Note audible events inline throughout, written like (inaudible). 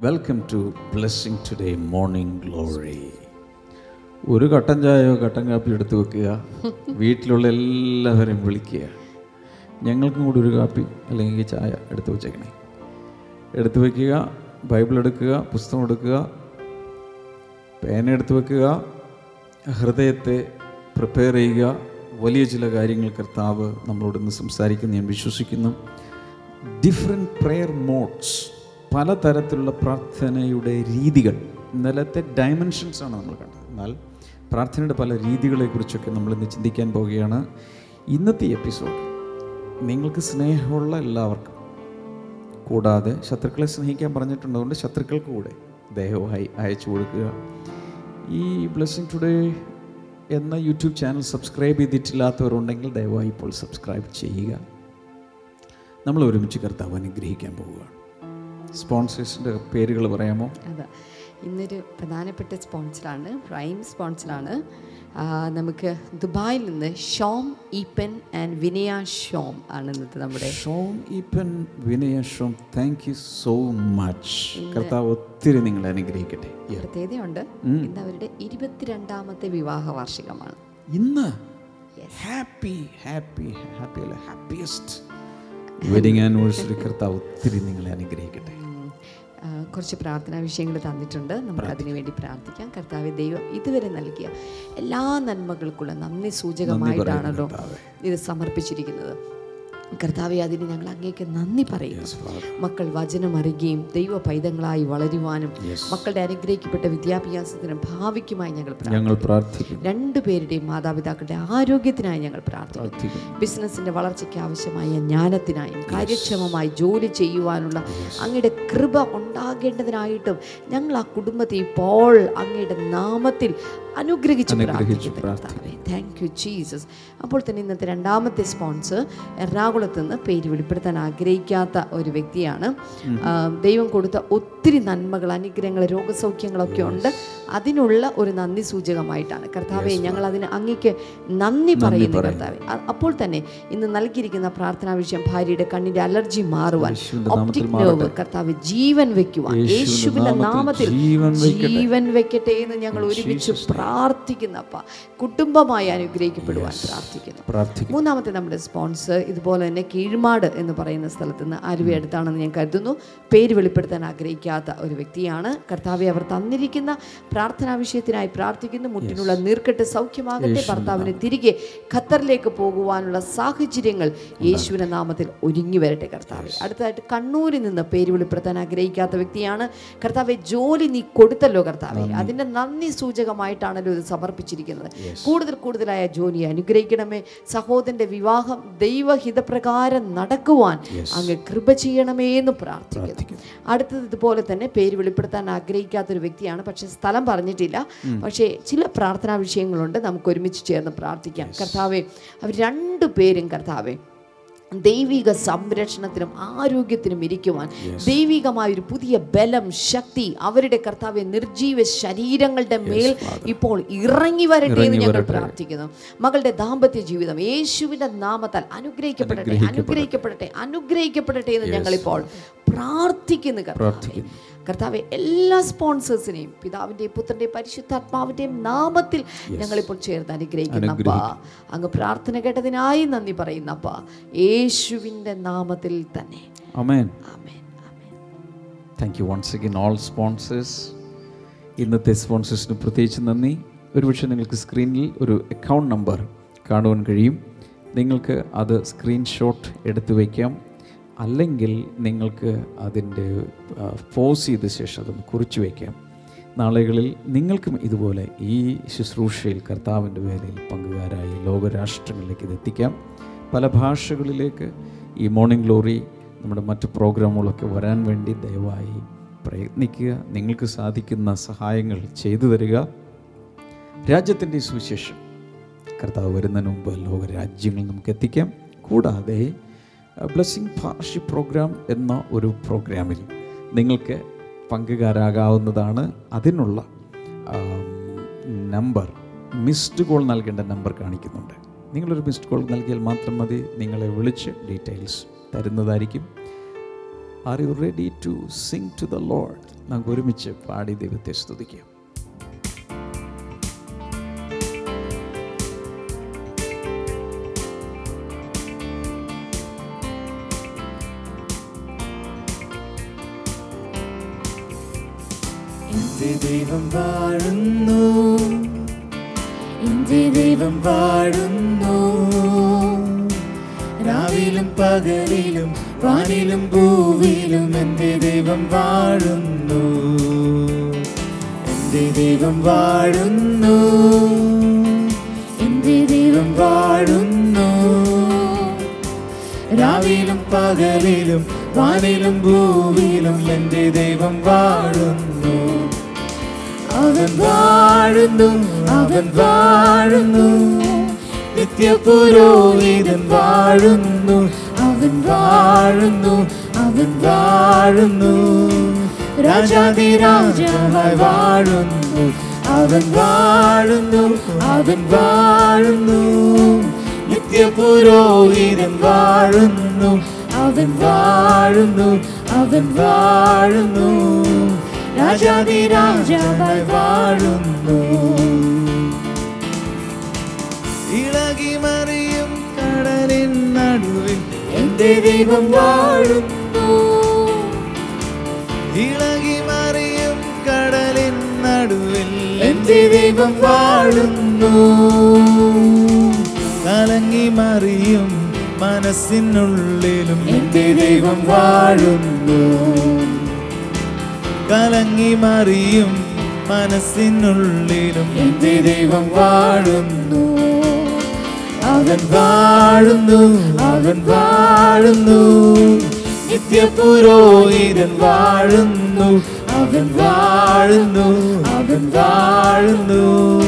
Welcome to blessing today morning glory ഒരു കട്ടൻ ചായയോ കട്ടൻ കാപ്പിയോ എടുത്ത് വെക്കുക. വീട്ടിലുള്ള എല്ലാവരെയും വിളിക്കുക. ഞങ്ങൾക്കും കൂടി ഒരു കാപ്പി അല്ലെങ്കിൽ ചായ എടുത്ത് വെച്ചേക്കണേ. എടുത്ത് വയ്ക്കുക ബൈബിൾ എടുക്കുക പുസ്തകം എടുക്കുക പേന എടുത്ത് വെക്കുക ഹൃദയത്തെ പ്രിപ്പയർ ചെയ്യുക. വലിയ ചില കാര്യങ്ങൾ കർത്താവ് നമ്മളോട് ഇന്ന് സംസാരിക്കുന്നു. ഞാൻ വിശ്വസിക്കുന്നു. ഡിഫറെന്റ് പ്രെയർ മോഡ്സ് പലതരത്തിലുള്ള പ്രാർത്ഥനയുടെ രീതികൾ. ഇന്നലത്തെ ഡയമെൻഷൻസ് ആണ് നമ്മൾ കണ്ടത്. എന്നാൽ പ്രാർത്ഥനയുടെ പല രീതികളെക്കുറിച്ചൊക്കെ നമ്മൾ ഇന്ന് ചിന്തിക്കാൻ പോവുകയാണ്. ഇന്നത്തെ എപ്പിസോഡ് നിങ്ങൾക്ക് സ്നേഹമുള്ള എല്ലാവർക്കും കൂടാതെ ശത്രുക്കളെ സ്നേഹിക്കാൻ പറഞ്ഞിട്ടുള്ളതുകൊണ്ട് ശത്രുക്കൾക്ക് കൂടെ ദയവായി അയച്ചു കൊടുക്കുക. ഈ ബ്ലെസ്സിങ് ടുഡേ എന്ന യൂട്യൂബ് ചാനൽ സബ്സ്ക്രൈബ് ചെയ്തിട്ടില്ലാത്തവരുണ്ടെങ്കിൽ ദയവായി ഇപ്പോൾ സബ്സ്ക്രൈബ് ചെയ്യുക. നമ്മൾ ഒരുമിച്ച് കർത്താവ് അനുഗ്രഹിക്കാൻ പോവുകയാണ്. സ്പോൺസേഴ്സിന്റെ പേരുകൾ പറയാമോ? അതെ. ഇന്നൊരു പ്രധാനപ്പെട്ട സ്പോൺസറാണ് പ്രൈം സ്പോൺസറാണ്. നമുക്ക് ദുബായിൽ നിന്ന് ഷോം ഈപ്പൻ ആൻഡ് വിനയ ഷോം ആണ് ഇന്നത്തെ നമ്മുടെ Shom Eapen Vinaya Shom thank you so much കർത്താവ് ഒത്തിരി നിങ്ങളെ അനുഗ്രഹിക്കട്ടെ. പ്രത്യേകതയുണ്ട് ഇന്ന് അവരുടെ ഇരുപത്തിരണ്ടാമത്തെ വിവാഹ വാർഷികമാണ്. ഇന്ന്? Happy happy happy happiest wedding anniversary കർത്താവ് ഒത്തിരി നിങ്ങളെ അനുഗ്രഹിക്കട്ടെ. കുറച്ച് പ്രാർത്ഥനാ വിഷയങ്ങൾ തന്നിട്ടുണ്ട്. നമുക്ക് അതിനു വേണ്ടി പ്രാർത്ഥിക്കാം. കർത്താവ് ദൈവം ഇതുവരെ നൽകിയ എല്ലാ നന്മകൾക്കുള്ള നന്ദി സൂചകമായിട്ടാണല്ലോ ഇത് സമർപ്പിച്ചിരിക്കുന്നത്. കർത്താവെ അതിന് ഞങ്ങൾ അങ്ങേക്ക് നന്ദി പറയുന്നു. മക്കൾ വചനം അറിയുകയും ദൈവ പൈതങ്ങളായി വളരുവാനും മക്കളുടെ അനുഗ്രഹിക്കപ്പെട്ട വിദ്യാഭ്യാസത്തിനും ഭാവിക്കുമായി ഞങ്ങൾ ഞങ്ങൾ പ്രാർത്ഥിക്കുന്നു. രണ്ടുപേരുടെയും മാതാപിതാക്കളുടെ ആരോഗ്യത്തിനായി ഞങ്ങൾ പ്രാർത്ഥിക്കും ബിസിനസിന്റെ ബിസിനസ്സിന്റെ വളർച്ചയ്ക്ക് ആവശ്യമായ ജ്ഞാനത്തിനായും കാര്യക്ഷമമായി ജോലി ചെയ്യുവാനുള്ള അങ്ങയുടെ കൃപ ഉണ്ടാകേണ്ടതിനായിട്ടും ഞങ്ങൾ ആ കുടുംബത്തെ ഇപ്പോൾ അങ്ങയുടെ നാമത്തിൽ അനുഗ്രഹിച്ച് താങ്ക് യു ജീസസ് അപ്പോൾ തന്നെ ഇന്നത്തെ രണ്ടാമത്തെ സ്പോൺസർ എറണാകുളത്ത് നിന്ന് പേര് വെളിപ്പെടുത്താൻ ആഗ്രഹിക്കാത്ത ഒരു വ്യക്തിയാണ്. ദൈവം കൊടുത്ത ഒത്തിരി നന്മകൾ അനുഗ്രഹങ്ങൾ രോഗസൗഖ്യങ്ങളൊക്കെ ഉണ്ട്. അതിനുള്ള ഒരു നന്ദി സൂചകമായിട്ടാണ്. കർത്താവെ ഞങ്ങൾ അതിന് അങ്ങേക്ക് നന്ദി പറയുന്നു കർത്താവെ. അപ്പോൾ തന്നെ ഇന്ന് നൽകിയിരിക്കുന്ന പ്രാർത്ഥനാ വിഷയം ഭാര്യയുടെ കണ്ണിന്റെ അലർജി മാറുവാൻ ഒപ്റ്റിക് നോവ് കർത്താവ് ജീവൻ വെക്കുവാൻ യേശുവിന്റെ നാമത്തിൽ ജീവൻ വെക്കട്ടെ. എന്ന് ഞങ്ങൾ ഒരുമിച്ച് പ്രാർത്ഥിക്കുന്നപ്പ. കുടുംബമായി അനുഗ്രഹിക്കപ്പെടുവാൻ പ്രാർത്ഥിക്കുന്നു. മൂന്നാമത്തെ നമ്മുടെ സ്പോൺസർ ഇതുപോലെ തന്നെ കീഴ്മാട് എന്ന് പറയുന്ന സ്ഥലത്ത് നിന്ന് ആലുവ അടുത്താണെന്ന് ഞാൻ കരുതുന്നു. പേര് വെളിപ്പെടുത്താൻ ആഗ്രഹിക്കാത്ത ഒരു വ്യക്തിയാണ്. കർത്താവെ അവർ തന്നിരിക്കുന്ന പ്രാർത്ഥനാ വിഷയത്തിനായി പ്രാർത്ഥിക്കുന്നു. മുട്ടിനുള്ള നീർക്കെട്ട് സൗഖ്യമാകട്ടെ. ഭർത്താവിന് തിരികെ ഖത്തറിലേക്ക് പോകുവാനുള്ള സാഹചര്യങ്ങൾ യേശുവിന്റെ നാമത്തിൽ ഒരുങ്ങി വരട്ടെ കർത്താവെ. അടുത്തതായിട്ട് കണ്ണൂരിൽ നിന്ന് പേര് വെളിപ്പെടുത്താൻ ആഗ്രഹിക്കാത്ത വ്യക്തിയാണ്. കർത്താവെ ജോലി നീ കൊടുത്തല്ലോ കർത്താവെ. അതിന്റെ നന്ദി സൂചകമായിട്ടാണല്ലോ ഇത് സമർപ്പിച്ചിരിക്കുന്നത്. കൂടുതൽ കൂടുതലായ ജോലി അനുഗ്രഹിക്കണമേ. സഹോദരന്റെ വിവാഹം ദൈവഹിതപ്രകാരം നടക്കുവാൻ അങ്ങ് കൃപ ചെയ്യണമേ എന്ന് പ്രാർത്ഥിക്കുന്നു. അടുത്തത് ഇതുപോലെ തന്നെ പേര് വെളിപ്പെടുത്താൻ ആഗ്രഹിക്കാത്ത ഒരു വ്യക്തിയാണ്. പക്ഷെ സ്ഥലം പറഞ്ഞിട്ടില്ല. പക്ഷേ ചില പ്രാർത്ഥനാ വിഷയങ്ങളുണ്ട്. നമുക്ക് ഒരുമിച്ച് ചേർന്ന് പ്രാർത്ഥിക്കാം. കർത്താവെ അവർ രണ്ടു പേരും കർത്താവെ ദൈവിക സംരക്ഷണത്തിനും ആരോഗ്യത്തിനും ഇരിക്കുവാൻ ദൈവികമായ ഒരു പുതിയ ബലം ശക്തി അവരുടെ കർത്താവെ നിർജീവ ശരീരങ്ങളുടെ മേൽ ഇപ്പോൾ ഇറങ്ങി വരട്ടെ എന്ന് ഞങ്ങൾ പ്രാർത്ഥിക്കുന്നു. മകളുടെ ദാമ്പത്യ ജീവിതം യേശുവിന്റെ നാമത്താൽ അനുഗ്രഹിക്കപ്പെടട്ടെ അനുഗ്രഹിക്കപ്പെടട്ടെ. അനുഗ്രഹിക്കപ്പെടട്ടെ എന്ന് ഞങ്ങളിപ്പോൾ പ്രാർത്ഥിക്കുന്നു കർത്താവെ. കർത്താവെ എല്ലാ സ്പോൺസേഴ്സിനെയും പിതാവിന്റെയും പുത്രന്റെയും പരിശുദ്ധാത്മാവിന്റെയും നാമത്തിൽ ഞങ്ങളിപ്പോൾ ചേർന്ന് അനുഗ്രഹിക്കുന്ന അപ്പ. അങ്ങ് പ്രാർത്ഥന കേട്ടതിനായി നന്ദി പറയുന്ന അപ്പ. യേശുവിന്റെ നാമത്തിൽ തന്നെ. Thank you once again all sponsors ഇന്നത്തെ സ്പോൺസേഴ്സിന് പ്രത്യേകിച്ച് നന്ദി. ഒരുപക്ഷെ നിങ്ങൾക്ക് സ്ക്രീനിൽ ഒരു അക്കൗണ്ട് നമ്പർ കാണുവാൻ കഴിയും. നിങ്ങൾക്ക് അത് സ്ക്രീൻഷോട്ട് എടുത്തു വയ്ക്കാം. അല്ലെങ്കിൽ നിങ്ങൾക്ക് അതിന്റെ പോസ് ചെയ്ത ശേഷം അതൊന്ന് കുറിച്ചു വയ്ക്കാം. നാളുകളിൽ നിങ്ങൾക്കും ഇതുപോലെ ഈ ശുശ്രൂഷയിൽ കർത്താവിന്റെ വേലയിൽ പങ്കുകാരായി ലോകരാഷ്ട്രങ്ങളിലേക്ക് ഇത് എത്തിക്കാം. പല ഭാഷകളിലേക്ക് ഈ മോർണിംഗ് ഗ്ലോറി നമ്മുടെ മറ്റ് പ്രോഗ്രാമുകളൊക്കെ വരാൻ വേണ്ടി ദയവായി പ്രയത്നിക്കുക. നിങ്ങൾക്ക് സാധിക്കുന്ന സഹായങ്ങൾ ചെയ്തു തരിക. രാജ്യത്തിന്റെ സുവിശേഷം കർത്താവ് വരുന്നതിന് മുമ്പ് ലോകരാജ്യങ്ങൾ നമുക്ക് എത്തിക്കാം. കൂടാതെ ബ്ലെസ്സിങ് ഫാർഷിപ്പ് പ്രോഗ്രാം എന്ന ഒരു പ്രോഗ്രാമിൽ നിങ്ങൾക്ക് പങ്കുകാരാകാവുന്നതാണ്. അതിനുള്ള നമ്പർ മിസ്ഡ് കോൾ നൽകേണ്ട നമ്പർ കാണിക്കുന്നുണ്ട്. നിങ്ങളൊരു മിസ്ഡ് കോൾ നൽകിയാൽ മാത്രം മതി. നിങ്ങളെ വിളിച്ച് ഡീറ്റെയിൽസ് തരുന്നതായിരിക്കും. Are you ready to sing to the Lord നമുക്ക് ഒരുമിച്ച് പാടി ദൈവത്തെ സ്തുതിക്കാം. അവൻ വാഴുന്നു അവൻ വാഴുന്നു. നിത്യപുരോഹിതൻ വാഴുന്നു. അവൻ വാഴുന്നു അവൻ വാഴുന്നു. രാജാതിരാജാവായി വാഴുന്നു. ഇളകി മറിയും കടലിൻ നടുവിൽ എന്റെ ദൈവം വാഴുന്നു. ഇളകി മറിയും കടലിൻ നടുവിൽ എന്റെ ദൈവം വാഴുന്നു. കലങ്ങി മറിയും മനസ്സിനുള്ളിലും എന്റെ ദൈവം വാഴുന്നു. കലങ്ങി മറിയും മനസ്സിനുള്ളിലും എന്റെ ദൈവം വാഴുന്നു. അവൻ വാഴുന്നു അവൻ വാഴുന്നു. നിത്യപുരോഹിതൻ വാഴുന്നു. അവൻ വാഴുന്നു അവൻ വാഴുന്നു.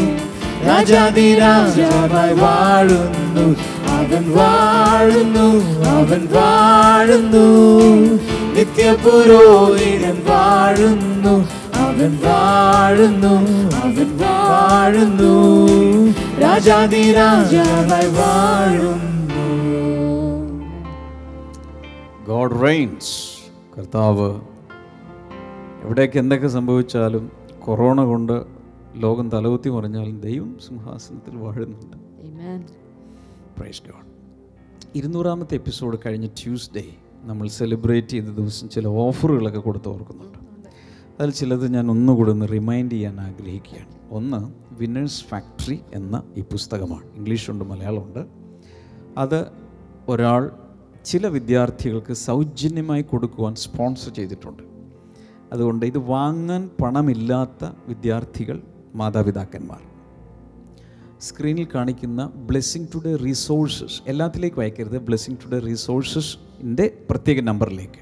രാജാതിരാജാവായി വാഴുന്നു. അവൻ വാഴുന്നു അവൻ വാഴുന്നു. നിത്യപുരോഹിതൻ വാഴുന്നു. അവൻ വാഴുന്നു അവൻ വാഴുന്നു. രാജാതിരാജാവായി വാഴുന്നു. ഗോഡ് റെയിൻസ് കർത്താവ് എവിടേക്ക് എന്തൊക്കെ സംഭവിച്ചാലും കൊറോണ കൊണ്ട് ലോകം തലകുത്തി മറിഞ്ഞാലും ദൈവം സിംഹാസനത്തിൽ വാഴുന്നുണ്ട്. പ്രൈസ് ഗോഡ് ഇരുന്നൂറാമത്തെ എപ്പിസോഡ് കഴിഞ്ഞ ട്യൂസ്ഡേ നമ്മൾ സെലിബ്രേറ്റ് ചെയ്ത ദിവസം ചില ഓഫറുകളൊക്കെ കൊടുത്ത് ഓർക്കുന്നുണ്ട് അതിൽ ചിലത് ഞാൻ ഒന്നുകൂടെ ഒന്ന് റിമൈൻഡ് ചെയ്യാൻ ആഗ്രഹിക്കുകയാണ്. ഒന്ന് വിന്നേഴ്സ് ഫാക്ടറി എന്ന ഈ പുസ്തകമാണ്. ഇംഗ്ലീഷുണ്ട് മലയാളമുണ്ട്. അത് ഒരാൾ ചില വിദ്യാർത്ഥികൾക്ക് സൗജന്യമായി കൊടുക്കുവാൻ സ്പോൺസർ ചെയ്തിട്ടുണ്ട്. അതുകൊണ്ട് ഇത് വാങ്ങാൻ പണമില്ലാത്ത വിദ്യാർത്ഥികൾ മാതാപിതാക്കന്മാർ. സ്ക്രീനിൽ കാണിക്കുന്ന ബ്ലെസ്സിങ് ടുഡേ റിസോഴ്സസ് എല്ലാത്തിലേക്കും അയക്കരുത് ബ്ലെസ്സിങ് ടുഡേ റിസോഴ്സസിന്റെ പ്രത്യേക നമ്പറിലേക്ക്.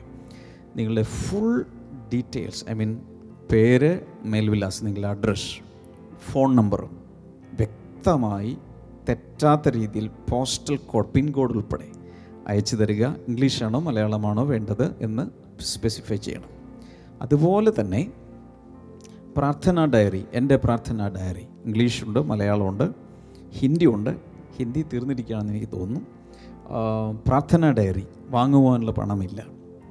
നിങ്ങളുടെ ഫുൾ ഡീറ്റെയിൽസ് ഐ മീൻ പേര് മേൽവിലാസം നിങ്ങളുടെ അഡ്രസ്സ് ഫോൺ നമ്പറും വ്യക്തമായി തെറ്റാത്ത രീതിയിൽ പോസ്റ്റൽ കോഡ് പിൻ കോഡ് ഉൾപ്പെടെ അയച്ചു തരിക. ഇംഗ്ലീഷാണോ മലയാളമാണോ വേണ്ടത് എന്ന് സ്പെസിഫൈ ചെയ്യണം. അതുപോലെ തന്നെ പ്രാർത്ഥനാ ഡയറി എന്റെ പ്രാർത്ഥനാ ഡയറി. ഇംഗ്ലീഷുണ്ട് മലയാളമുണ്ട് ഹിന്ദിയുണ്ട്. ഹിന്ദി തീർന്നിരിക്കുകയാണെന്ന് എനിക്ക് തോന്നുന്നു. പ്രാർത്ഥനാ ഡയറി വാങ്ങുവാനുള്ള പണമില്ല.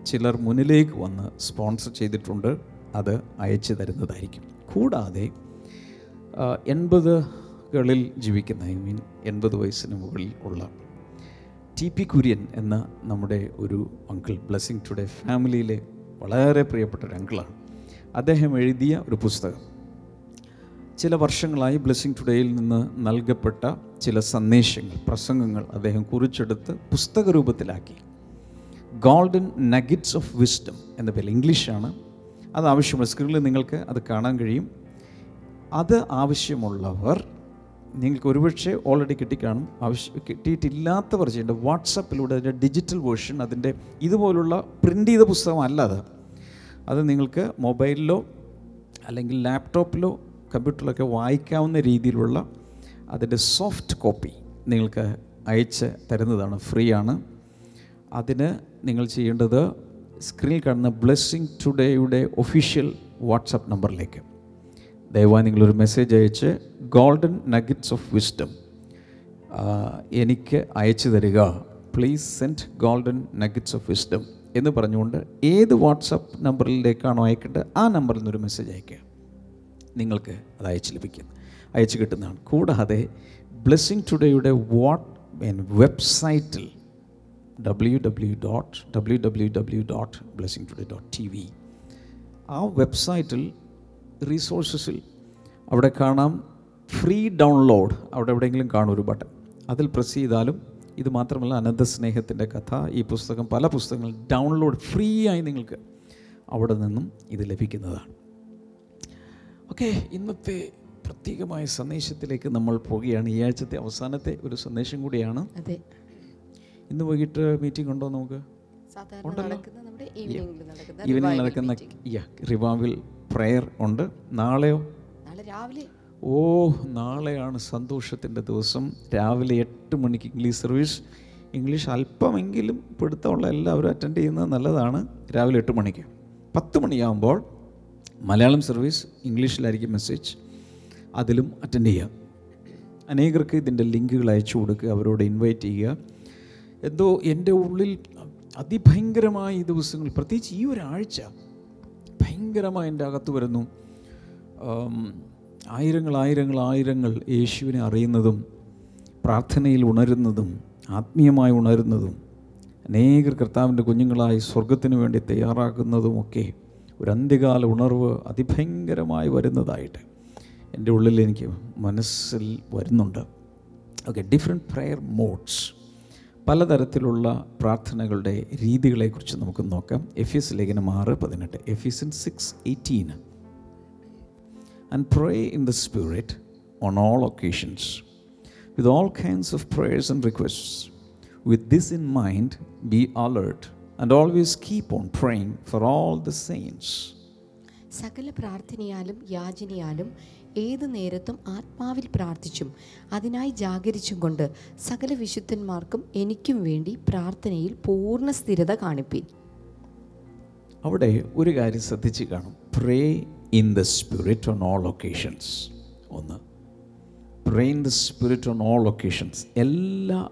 ചിലർ മുന്നിലേക്ക് വന്ന് സ്പോൺസർ ചെയ്തിട്ടുണ്ട് അത് അയച്ചു തരുന്നതായിരിക്കും. കൂടാതെ എൺപതുകളിൽ ജീവിക്കുന്ന ഐ മീൻ എൺപത് വയസ്സിന് മുകളിൽ ഉള്ള ടി പി കുര്യൻ എന്ന നമ്മുടെ ഒരു അങ്കിൾ ബ്ലെസ്സിങ് ടുഡേ ഫാമിലിയിലെ വളരെ പ്രിയപ്പെട്ട ഒരു അങ്കിളാണ് അദ്ദേഹം എഴുതിയ ഒരു പുസ്തകം. ചില വർഷങ്ങളായി ബ്ലെസ്സിങ് ടുഡേയിൽ നിന്ന് നൽകപ്പെട്ട ചില സന്ദേശങ്ങൾ പ്രസംഗങ്ങൾ അദ്ദേഹം കുറിച്ചെടുത്ത് പുസ്തക രൂപത്തിലാക്കി ഗോൾഡൻ നഗറ്റ്സ് ഓഫ് വിസ്ഡം എന്ന പേര് ഇംഗ്ലീഷാണ്. അത് ആവശ്യമുള്ള സ്ക്രീനിൽ നിങ്ങൾക്ക് അത് കാണാൻ കഴിയും. അത് ആവശ്യമുള്ളവർ നിങ്ങൾക്ക് ഒരുപക്ഷെ ഓൾറെഡി കിട്ടിക്കാണും. ആവശ്യം കിട്ടിയിട്ടില്ലാത്തവർ ചെയ്യേണ്ട വാട്സപ്പിലൂടെ അതിന്റെ ഡിജിറ്റൽ വേർഷൻ അതിന്റെ ഇതുപോലുള്ള പ്രിന്റ് ചെയ്ത പുസ്തകമല്ല അത്. അത് നിങ്ങൾക്ക് മൊബൈലിലോ അല്ലെങ്കിൽ ലാപ്ടോപ്പിലോ കമ്പ്യൂട്ടറിലൊക്കെ വായിക്കാവുന്ന രീതിയിലുള്ള അതിന്റെ സോഫ്റ്റ് കോപ്പി നിങ്ങൾക്ക് അയച്ച് തരുന്നതാണ്. ഫ്രീ ആണ്. അതിന് നിങ്ങൾ ചെയ്യേണ്ടത് സ്ക്രീനിൽ കാണുന്ന ബ്ലെസ്സിങ് ടുഡേയുടെ ഒഫീഷ്യൽ വാട്സപ്പ് നമ്പറിലേക്ക് ദയവായി നിങ്ങളൊരു മെസ്സേജ് അയച്ച് ഗോൾഡൻ നഗറ്റ്സ് ഓഫ് വിസ്ഡം എനിക്ക് അയച്ചു തരിക. Please send golden nuggets of wisdom എന്ന് പറഞ്ഞുകൊണ്ട് ഏത് വാട്സപ്പ് നമ്പറിലേക്കാണോ അയക്കേണ്ടത് ആ നമ്പറിൽ നിന്നൊരു മെസ്സേജ് അയക്കുക. നിങ്ങൾക്ക് അത് അയച്ച് ലഭിക്കും. അയച്ച് കിട്ടുന്നതാണ്. കൂടാതെ ബ്ലെസ്സിങ് ടുഡേയുടെ വാട്ട് വെബ്സൈറ്റിൽ W W dot W W W dot blessing today dot T V ആ വെബ്സൈറ്റിൽ റീസോഴ്സസിൽ അവിടെ കാണാം ഫ്രീ ഡൗൺലോഡ് അവിടെ എവിടെയെങ്കിലും കാണും ഒരു ബട്ടൺ അതിൽ പ്രസ് ചെയ്താലും ഇത് മാത്രമല്ല അനന്ത സ്നേഹത്തിന്റെ കഥ. ഈ പുസ്തകം പല പുസ്തകങ്ങൾ ഡൗൺലോഡ് ഫ്രീ ആയി നിങ്ങൾക്ക് അവിടെ നിന്നും ഇത് ലഭിക്കുന്നതാണ്. ഓക്കെ ഇന്നത്തെ പ്രത്യേകമായ സന്ദേശത്തിലേക്ക് നമ്മൾ പോവുകയാണ്. ഈ ആഴ്ചത്തെ അവസാനത്തെ ഒരു സന്ദേശം കൂടിയാണ്. അതെ. ഇന്ന് വൈകിട്ട് മീറ്റിംഗ് ഉണ്ടോ നമുക്ക്? ഈവനിങ് നടക്കുന്ന. റിവാവിൽ പ്രെയർ ഉണ്ട്. നാളെയോ? നാളെ രാവിലെ. ഓ നാളെയാണ് സന്തോഷത്തിന്റെ ദിവസം. രാവിലെ എട്ട് മണിക്ക് ഇംഗ്ലീഷ് സർവീസ്. ഇംഗ്ലീഷ് അല്പമെങ്കിലും പിടുത്തമുള്ള എല്ലാവരും അറ്റൻഡ് ചെയ്യുന്നത് നല്ലതാണ്. രാവിലെ എട്ട് മണിക്ക്. പത്ത് മണിയാകുമ്പോൾ മലയാളം സർവീസ് ഇംഗ്ലീഷിലായിരിക്കും മെസ്സേജ് അതിലും അറ്റൻഡ് ചെയ്യാം അനേകർക്ക് ഇതിന്റെ ലിങ്കുകൾ അയച്ചു കൊടുക്കുക അവരോട് ഇൻവൈറ്റ് ചെയ്യുക. എന്തോ എന്റെ ഉള്ളിൽ അതിഭയങ്കരമായ ഈ ദിവസങ്ങൾ പ്രത്യേകിച്ച് ഈ ഒരാഴ്ച ഭയങ്കരമായി എന്റെ അകത്ത് വരുന്നു. ആയിരങ്ങൾ ആയിരങ്ങൾ ആയിരങ്ങൾ യേശുവിനെ അറിയുന്നതും പ്രാർത്ഥനയിൽ ഉണരുന്നതും ആത്മീയമായി ഉണരുന്നതും അനേകർ കർത്താവിന്റെ കുഞ്ഞുങ്ങളായി സ്വർഗത്തിന് വേണ്ടി തയ്യാറാക്കുന്നതുമൊക്കെ ഒരു അന്ത്യകാല ഉണർവ് അതിഭയങ്കരമായി വരുന്നതായിട്ട് എന്റെ ഉള്ളിൽ എനിക്ക് മനസ്സിൽ വരുന്നുണ്ട്. ഓക്കെ ഡിഫറെന്റ് പ്രെയർ മോഡ്സ് പലതരത്തിലുള്ള പ്രാർത്ഥനകളുടെ രീതികളെക്കുറിച്ച് നമുക്ക് നോക്കാം എഫ് എസ് ലേഖനം ആറ് പതിനെട്ട് F S six eighteen and pray in the Spirit on all occasions, with all kinds of prayers and requests. With this in mind, be alert and always keep on praying for all the saints. സകല പ്രാർത്ഥനയാലും യാചനയാലും ഏത് നേരത്തും ആത്മാവിൽ പ്രാർത്ഥിച്ചും അതിനായി ജാഗരിച്ചും കൊണ്ട് സകല വിശുദ്ധന്മാർക്കും എനിക്കും വേണ്ടി പ്രാർത്ഥനയിൽ പൂർണ സ്ഥിരത കാണിപ്പീൻ. അവിടെ ഒരു കാര്യം ശ്രദ്ധിച്ച് കാണും. Pray in the spirit on all occasions ഒന്ന് pray in the spirit on all occasions എല്ലാ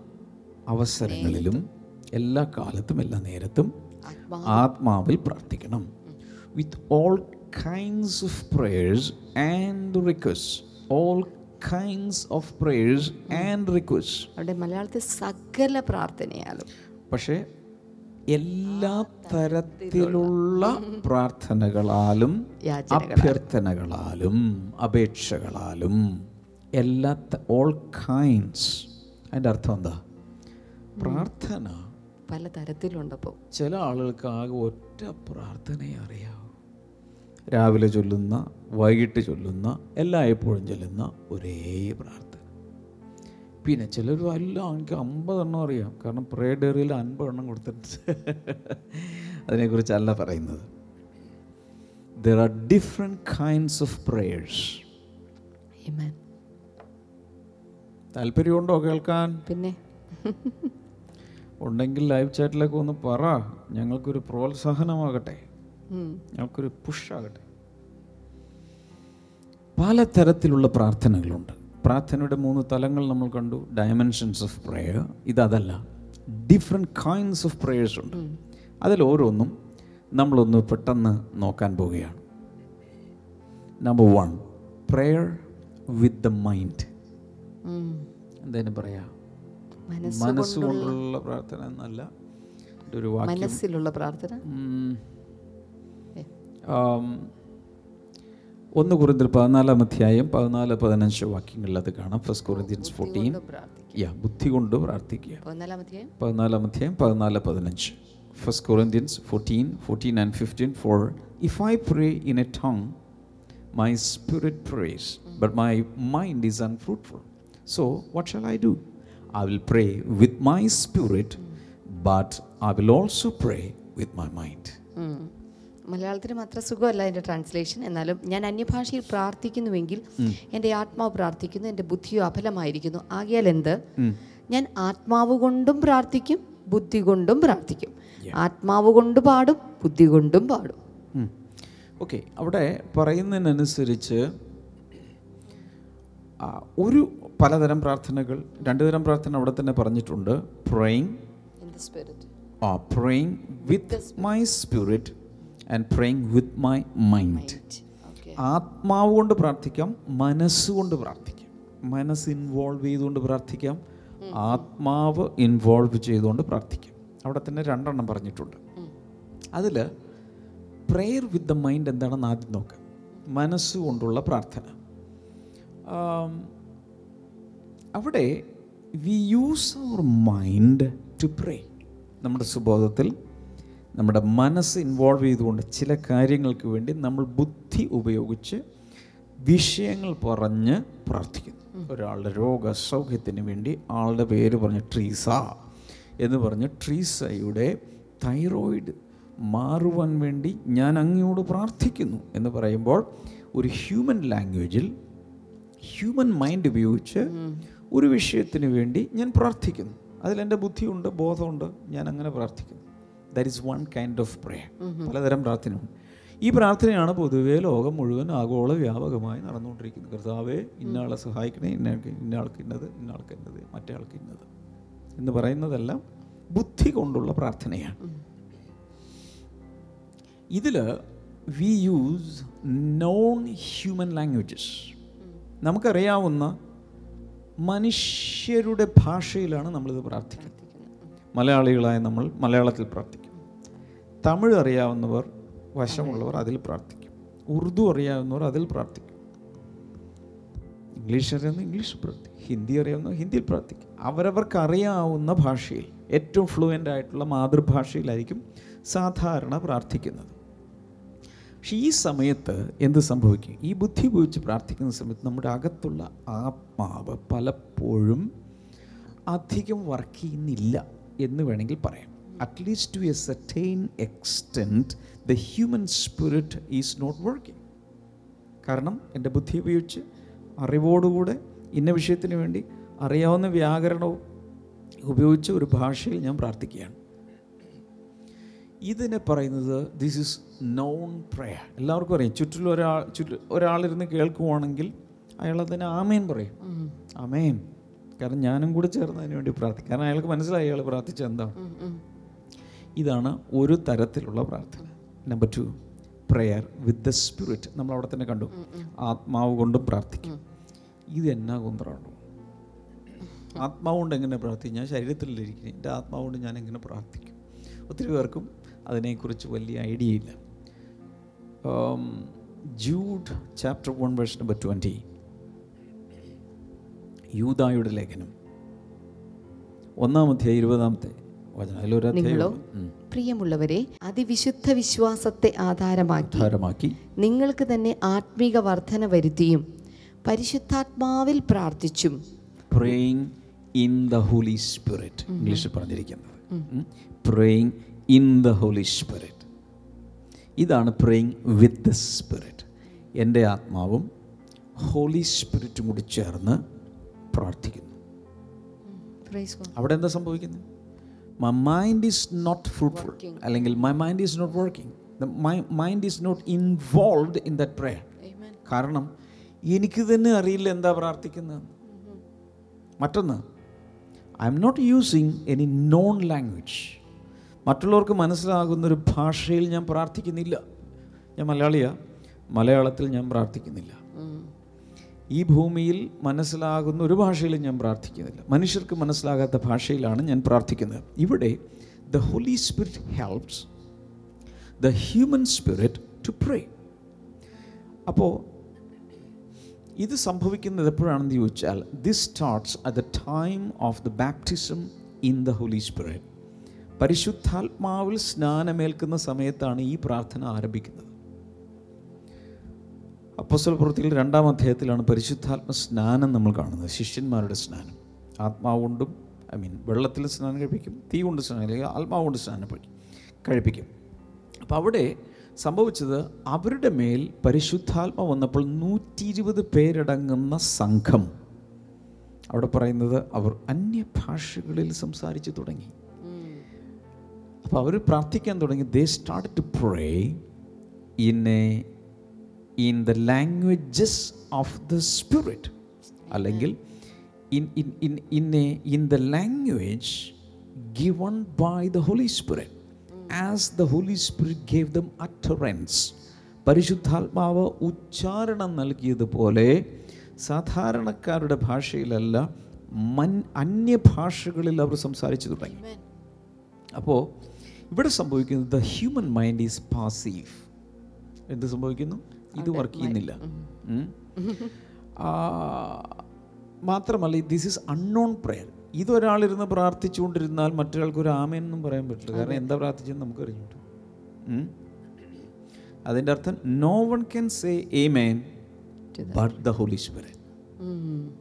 അവസരങ്ങളിലും എല്ലാ കാലത്തും എല്ലാ നേരത്തും ആത്മാവിൽ പ്രാർത്ഥിക്കണം. With all kinds of prayers and requests. All kinds of prayers and requests. അവിടെ മലയാളത്തിൽ സകല പ്രാർത്ഥനയാലും. പക്ഷേ എല്ലാ തരത്തിലുള്ള പ്രാർത്ഥനകളാലും അഭ്യർത്ഥനകളാലും അപേക്ഷകളാലും എല്ലാ ഓൾ കൈൻഡ്സ് അതിന്റെ അർത്ഥം എന്താ? പ്രാർത്ഥന പല തരത്തിലുണ്ടപ്പോൾ ചില ആളുകൾക്ക് ആകെ ഒറ്റ പ്രാർത്ഥനയെ അറിയാവൂ രാവിലെ ചൊല്ലുന്ന വൈകിട്ട് ചൊല്ലുന്ന എല്ലായ്പ്പോഴും ചൊല്ലുന്ന ഒരേ പ്രാർത്ഥന. പിന്നെ ചിലർ അല്ല എനിക്ക് അമ്പതെണ്ണം അറിയാം. കാരണം പ്രേ ഡയറിയിൽ അൻപതെണ്ണം കൊടുത്തിട്ടുണ്ട്. അതിനെക്കുറിച്ചല്ല പറയുന്നത്. There are different kinds of prayers Amen. താല്പര്യമുണ്ടോ കേൾക്കാൻ? പിന്നെ? ഉണ്ടെങ്കിൽ ലൈവ് ചാറ്റിലൊക്കെ ഒന്ന് പറ. ഞങ്ങൾക്കൊരു പ്രോത്സാഹനമാകട്ടെ. ഉം. പുഷാകട്ടെ പല തരത്തിലുള്ള പ്രാർത്ഥനകളുണ്ട്. പ്രാർത്ഥനയുടെ മൂന്ന് തലങ്ങൾ നമ്മൾ കണ്ടു. ഡയമെൻഷൻസ് ഓഫ് പ്രേയർ ഇതല്ല ഡിഫറെന്റ് കൈൻഡ്സ് ഓഫ് പ്രേയേഴ്സ് ഉണ്ട്. അതിൽ ഓരോന്നും നമ്മളൊന്ന് പെട്ടെന്ന് നോക്കാൻ പോവുകയാണ്. Number one prayer with the mind. എന്തേലും പറയാ? മനസ്സ് മനസ്സുകൊണ്ടുള്ള പ്രാർത്ഥന എന്നല്ല. ഒരു മനസ്സിലുള്ള പ്രാർത്ഥന? ഒന്ന് കുറിന്തിൽ പതിനാലാം അധ്യായം പതിനാല് പതിനഞ്ച് വാക്യങ്ങളിൽ അത് കാണാം. ഫസ്റ്റ് കുറിന്തിയൻസ് ഫോർട്ടീൻ യാ ബുദ്ധി കൊണ്ട് പ്രാർത്ഥിക്കുക. പതിനാലാം അധ്യായം? പതിനാല് പതിനഞ്ച്. First Corinthians fourteen fourteen and fifteen for if I pray in a tongue my spirit prays but my mind is unfruitful so what shall I do I will pray with my spirit but I will also pray with my mind മലയാളത്തിന് മാത്രം സുഖമല്ല എന്റെ translation എന്നാലും ഞാൻ അന്യഭാഷയിൽ പ്രാർത്ഥിക്കുന്നുവെങ്കിൽ എന്റെ ആത്മാവ് പ്രാർത്ഥിക്കുന്നു എന്റെ ബുദ്ധിയോ അഫലമായിരിക്കുന്നു. ആകിയാൽ എന്ത്? ഞാൻ ആത്മാവ് കൊണ്ടും പ്രാർത്ഥിക്കും ബുദ്ധി കൊണ്ടും പ്രാർത്ഥിക്കും. ആത്മാവ് കൊണ്ട് പാടും ബുദ്ധി കൊണ്ടും പാടും. ഓക്കെ അവിടെ പറയുന്നതിനനുസരിച്ച് ഒരു പലതരം പ്രാർത്ഥനകൾ രണ്ട് തരം പ്രാർത്ഥന അവിടെ തന്നെ പറഞ്ഞിട്ടുണ്ട്. പ്രേയിങ് ആ praying with my spirit. And praying with my mind ആത്മാവ് കൊണ്ട് പ്രാർത്ഥിക്കാം മനസ്സുകൊണ്ട് പ്രാർത്ഥിക്കാം. മനസ്സ് ഇൻവോൾവ് ചെയ്തുകൊണ്ട് പ്രാർത്ഥിക്കാം ആത്മാവ് ഇൻവോൾവ് ചെയ്തുകൊണ്ട് പ്രാർത്ഥിക്കാം. അവിടെ തന്നെ രണ്ടെണ്ണം പറഞ്ഞിട്ടുണ്ട്. അതിൽ പ്രെയർ വിത്ത് ദ മൈൻഡ് എന്താണെന്ന് ആദ്യം നോക്കാം. മനസ്സുകൊണ്ടുള്ള പ്രാർത്ഥന. അവിടെ we use our mind to pray നമ്മുടെ സുബോധത്തിൽ നമ്മുടെ മനസ്സ് ഇൻവോൾവ് ചെയ്തുകൊണ്ട് ചില കാര്യങ്ങൾക്ക് വേണ്ടി നമ്മൾ ബുദ്ധി ഉപയോഗിച്ച് വിഷയങ്ങൾ പറഞ്ഞ് പ്രാർത്ഥിക്കുന്നു. ഒരാളുടെ രോഗസൗഖ്യത്തിന് വേണ്ടി ആളുടെ പേര് പറഞ്ഞ് ട്രീസ എന്ന് പറഞ്ഞ് ട്രീസയുടെ തൈറോയിഡ് മാറുവാൻ വേണ്ടി ഞാൻ അങ്ങയോട് പ്രാർത്ഥിക്കുന്നു എന്ന് പറയുമ്പോൾ ഒരു ഹ്യൂമൻ ലാംഗ്വേജിൽ ഹ്യൂമൻ മൈൻഡ് ഉപയോഗിച്ച് ഒരു വിഷയത്തിന് വേണ്ടി ഞാൻ പ്രാർത്ഥിക്കുന്നു. അതിലെന്റെ ബുദ്ധിയുണ്ട് ബോധമുണ്ട് ഞാൻ അങ്ങനെ പ്രാർത്ഥിക്കുന്നു. That is one kind of prayer പലതരം പ്രാർത്ഥനയുണ്ട് ഈ പ്രാർത്ഥനയാണ് പൊതുവേ ലോകം മുഴുവൻ ആഗോള വ്യാപകമായി നടന്നുകൊണ്ടിരിക്കുന്നത്. കർത്താവെ ഇന്നയാളെ സഹായിക്കണേ. ഇന്നയാൾക്ക് ഇന്നയാൾക്ക് ഇന്നത് ഇന്നയാൾക്ക് ഇന്നത് മറ്റേ ആൾക്ക് ഇന്നത് എന്ന് പറയുന്നതെല്ലാം ബുദ്ധി കൊണ്ടുള്ള പ്രാർത്ഥനയാണ്. ഇതിൽ we use known human languages നമുക്കറിയാവുന്ന മനുഷ്യരുടെ ഭാഷയിലാണ് നമ്മളിത് പ്രാർത്ഥിക്കുന്നത്. മലയാളികളായ നമ്മൾ മലയാളത്തിൽ പ്രാർത്ഥിക്കും. തമിഴ് അറിയാവുന്നവർ വശമുള്ളവർ അതിൽ പ്രാർത്ഥിക്കും. ഉറുദു അറിയാവുന്നവർ അതിൽ പ്രാർത്ഥിക്കും. ഇംഗ്ലീഷ് അറിയാവുന്ന ഇംഗ്ലീഷ് പ്രാർത്ഥിക്കും. ഹിന്ദി അറിയാവുന്ന ഹിന്ദിയിൽ പ്രാർത്ഥിക്കും. അവരവർക്ക് അറിയാവുന്ന ഭാഷയിൽ ഏറ്റവും ഫ്ലുവന്റ് ആയിട്ടുള്ള മാതൃഭാഷയിലായിരിക്കും സാധാരണ പ്രാർത്ഥിക്കുന്നത്. പക്ഷെ ഈ സമയത്ത് എന്ത് സംഭവിക്കും? ഈ ബുദ്ധി ഉപയോഗിച്ച് പ്രാർത്ഥിക്കുന്ന സമയത്ത് നമ്മുടെ അകത്തുള്ള ആത്മാവ് പലപ്പോഴും അധികം വർക്ക് ചെയ്യുന്നില്ല എന്ന് വേണമെങ്കിൽ പറയാം. At least to a certain extent the human spirit is not working കാരണം എന്റെ ബുദ്ധി ഉപയോഗിച്ച് അറിവോടുകൂടെ ഇന്ന വിഷയത്തിന് വേണ്ടി അറിയാവുന്ന വ്യാകരണവും ഉപയോഗിച്ച് ഒരു ഭാഷയിൽ ഞാൻ പ്രാർത്ഥിക്കുകയാണ്. ഇതിനെ പറയുന്നത് ദിസ് ഇസ് നോൺ പ്രയർ എല്ലാവർക്കും അറിയാം. ചുറ്റിലും ഒരാൾ ചുറ്റു ഒരാളിരുന്ന് കേൾക്കുവാണെങ്കിൽ അയാൾ അതിന് ആമേൻ പറയും. ആമേൻ. കാരണം ഞാനും കൂടെ ചേർന്ന് അതിന് വേണ്ടി പ്രാർത്ഥിക്കും. കാരണം അയാൾക്ക് മനസ്സിലായി അയാൾ പ്രാർത്ഥിച്ച എന്താണ് ഇതാണ് ഒരു തരത്തിലുള്ള പ്രാർത്ഥന. Number two prayer with the spirit നമ്മൾ അവിടെ തന്നെ കണ്ടു. ആത്മാവ് കൊണ്ടും പ്രാർത്ഥിക്കും. ഇത് എന്നാ കുന്തറാണോ ആത്മാവ് കൊണ്ട് എങ്ങനെ പ്രാർത്ഥിക്കും? ഞാൻ ശരീരത്തിലിരിക്കുന്നു എന്റെ ആത്മാവ് കൊണ്ട് ഞാൻ എങ്ങനെ പ്രാർത്ഥിക്കും? ഒത്തിരി പേർക്കും അതിനെക്കുറിച്ച് വലിയ ഐഡിയ ഇല്ല. Jude chapter one verse number twenty യൂതായുടെ ലേഖനം. ഒന്നാമത്തെ ഇരുപതാമത്തെ വചനം അതിലൊരു നിങ്ങളോ പ്രിയമുള്ളവരെ അതിവിശുദ്ധ വിശ്വാസത്തെ ആധാരമാക്കി ആധാരമാക്കി നിങ്ങൾക്ക് തന്നെ ആത്മീക വർധന വരുത്തിയും പരിശുദ്ധാത്മാവിൽ പ്രാർത്ഥിച്ചും. Praying in the holy spirit ഇംഗ്ലീഷിൽ പറഞ്ഞിരിക്കുന്നത്. Praying in the holy spirit ഇതാണ് പ്രേയിങ് വിത്ത് ദ സ്പിരിറ്റ് എന്റെ ആത്മാവും ഹോളി സ്പിരിറ്റും കൂടി ചേർന്ന് പ്രാർത്ഥിക്കുന്നു. അവിടെ എന്താ സംഭവിക്കുന്നത്? My mind is not fruitful അല്ലെങ്കിൽ my mind is not working my mind is not involved in that prayer കാരണം എനിക്ക് തന്നെ അറിയില്ല എന്താ പ്രാർത്ഥിക്കുന്നത്. മറ്റൊന്ന് I am not using any known language മറ്റുള്ളവർക്ക് മനസ്സിലാകുന്ന ഒരു ഭാഷയിൽ ഞാൻ പ്രാർത്ഥിക്കുന്നില്ല. ഞാൻ മലയാളിയാ. മലയാളത്തിൽ ഞാൻ പ്രാർത്ഥിക്കുന്നില്ല. ഈ ഭൂമിയിൽ മനസ്സിലാകുന്ന ഒരു ഭാഷയിലും ഞാൻ പ്രാർത്ഥിക്കുന്നില്ല. മനുഷ്യർക്ക് മനസ്സിലാകാത്ത ഭാഷയിലാണ് ഞാൻ പ്രാർത്ഥിക്കുന്നത്. ഇവിടെ the holy spirit helps the human spirit to pray അപ്പോൾ ഇത് സംഭവിക്കുന്നത് എപ്പോഴാണെന്ന് ചോദിച്ചാൽ this starts at the time of the baptism in the holy spirit പരിശുദ്ധാത്മാവിൽ സ്നാനമേൽക്കുന്ന സമയത്താണ് ഈ പ്രാർത്ഥന ആരംഭിക്കുന്നത്. അപ്പോസ്തല പ്രവൃത്തിയിൽ രണ്ടാം അധ്യായത്തിലാണ് പരിശുദ്ധാത്മ സ്നാനം നമ്മൾ കാണുന്നത്. ശിഷ്യന്മാരുടെ സ്നാനം. ആത്മാവ് കൊണ്ടും ഐ മീൻ വെള്ളത്തിൽ സ്നാനം കഴിപ്പിക്കും തീ കൊണ്ട് സ്നാനം അല്ലെങ്കിൽ ആത്മാവ് കൊണ്ട് സ്നാനം കഴി- കഴിപ്പിക്കും. അപ്പോൾ അവിടെ സംഭവിച്ചത് അവരുടെ മേൽ പരിശുദ്ധാത്മ വന്നപ്പോൾ നൂറ്റി ഇരുപത് പേരടങ്ങുന്ന സംഘം. അവിടെ പറയുന്നത് അവർ അന്യഭാഷകളിൽ സംസാരിച്ചു തുടങ്ങി. അപ്പോൾ അവർ പ്രാർത്ഥിക്കാൻ തുടങ്ങി. They start to pray in a in the languages of the spirit അല്ലെങ്കിൽ in in in in a in the language given by the holy Spirit. As the holy spirit gave them utterance പരിശുദ്ധാത്മാവ് ഉച്ചാരണം നൽകിയതുപോലെ സാധാരണക്കാരുടെ ഭാഷയിലല്ല മൻ അന്യഭാഷകളിൽ അവർ സംസാരിച്ചു തുടങ്ങി. അപ്പോൾ ഇവിടെ സംഭവിക്കുന്നത് the human mind is passive എന്ത് സംഭവിക്കുന്നു? ഇത് വർക്ക് ചെയ്യുന്നില്ല. മാത്രമല്ല ദിസ് ഈസ് അൺനോൺ പ്രെയർ ഇതൊരാളിരുന്ന് പ്രാർത്ഥിച്ചുകൊണ്ടിരുന്നാൽ മറ്റൊരാൾക്ക് ഒരു ആമയെന്നും പറയാൻ പറ്റില്ല. കാരണം എന്താ പ്രാർത്ഥിച്ചെന്ന് നമുക്ക് അറിഞ്ഞിട്ടു അതിന്റെ അർത്ഥം no one can say amen but the holy spirit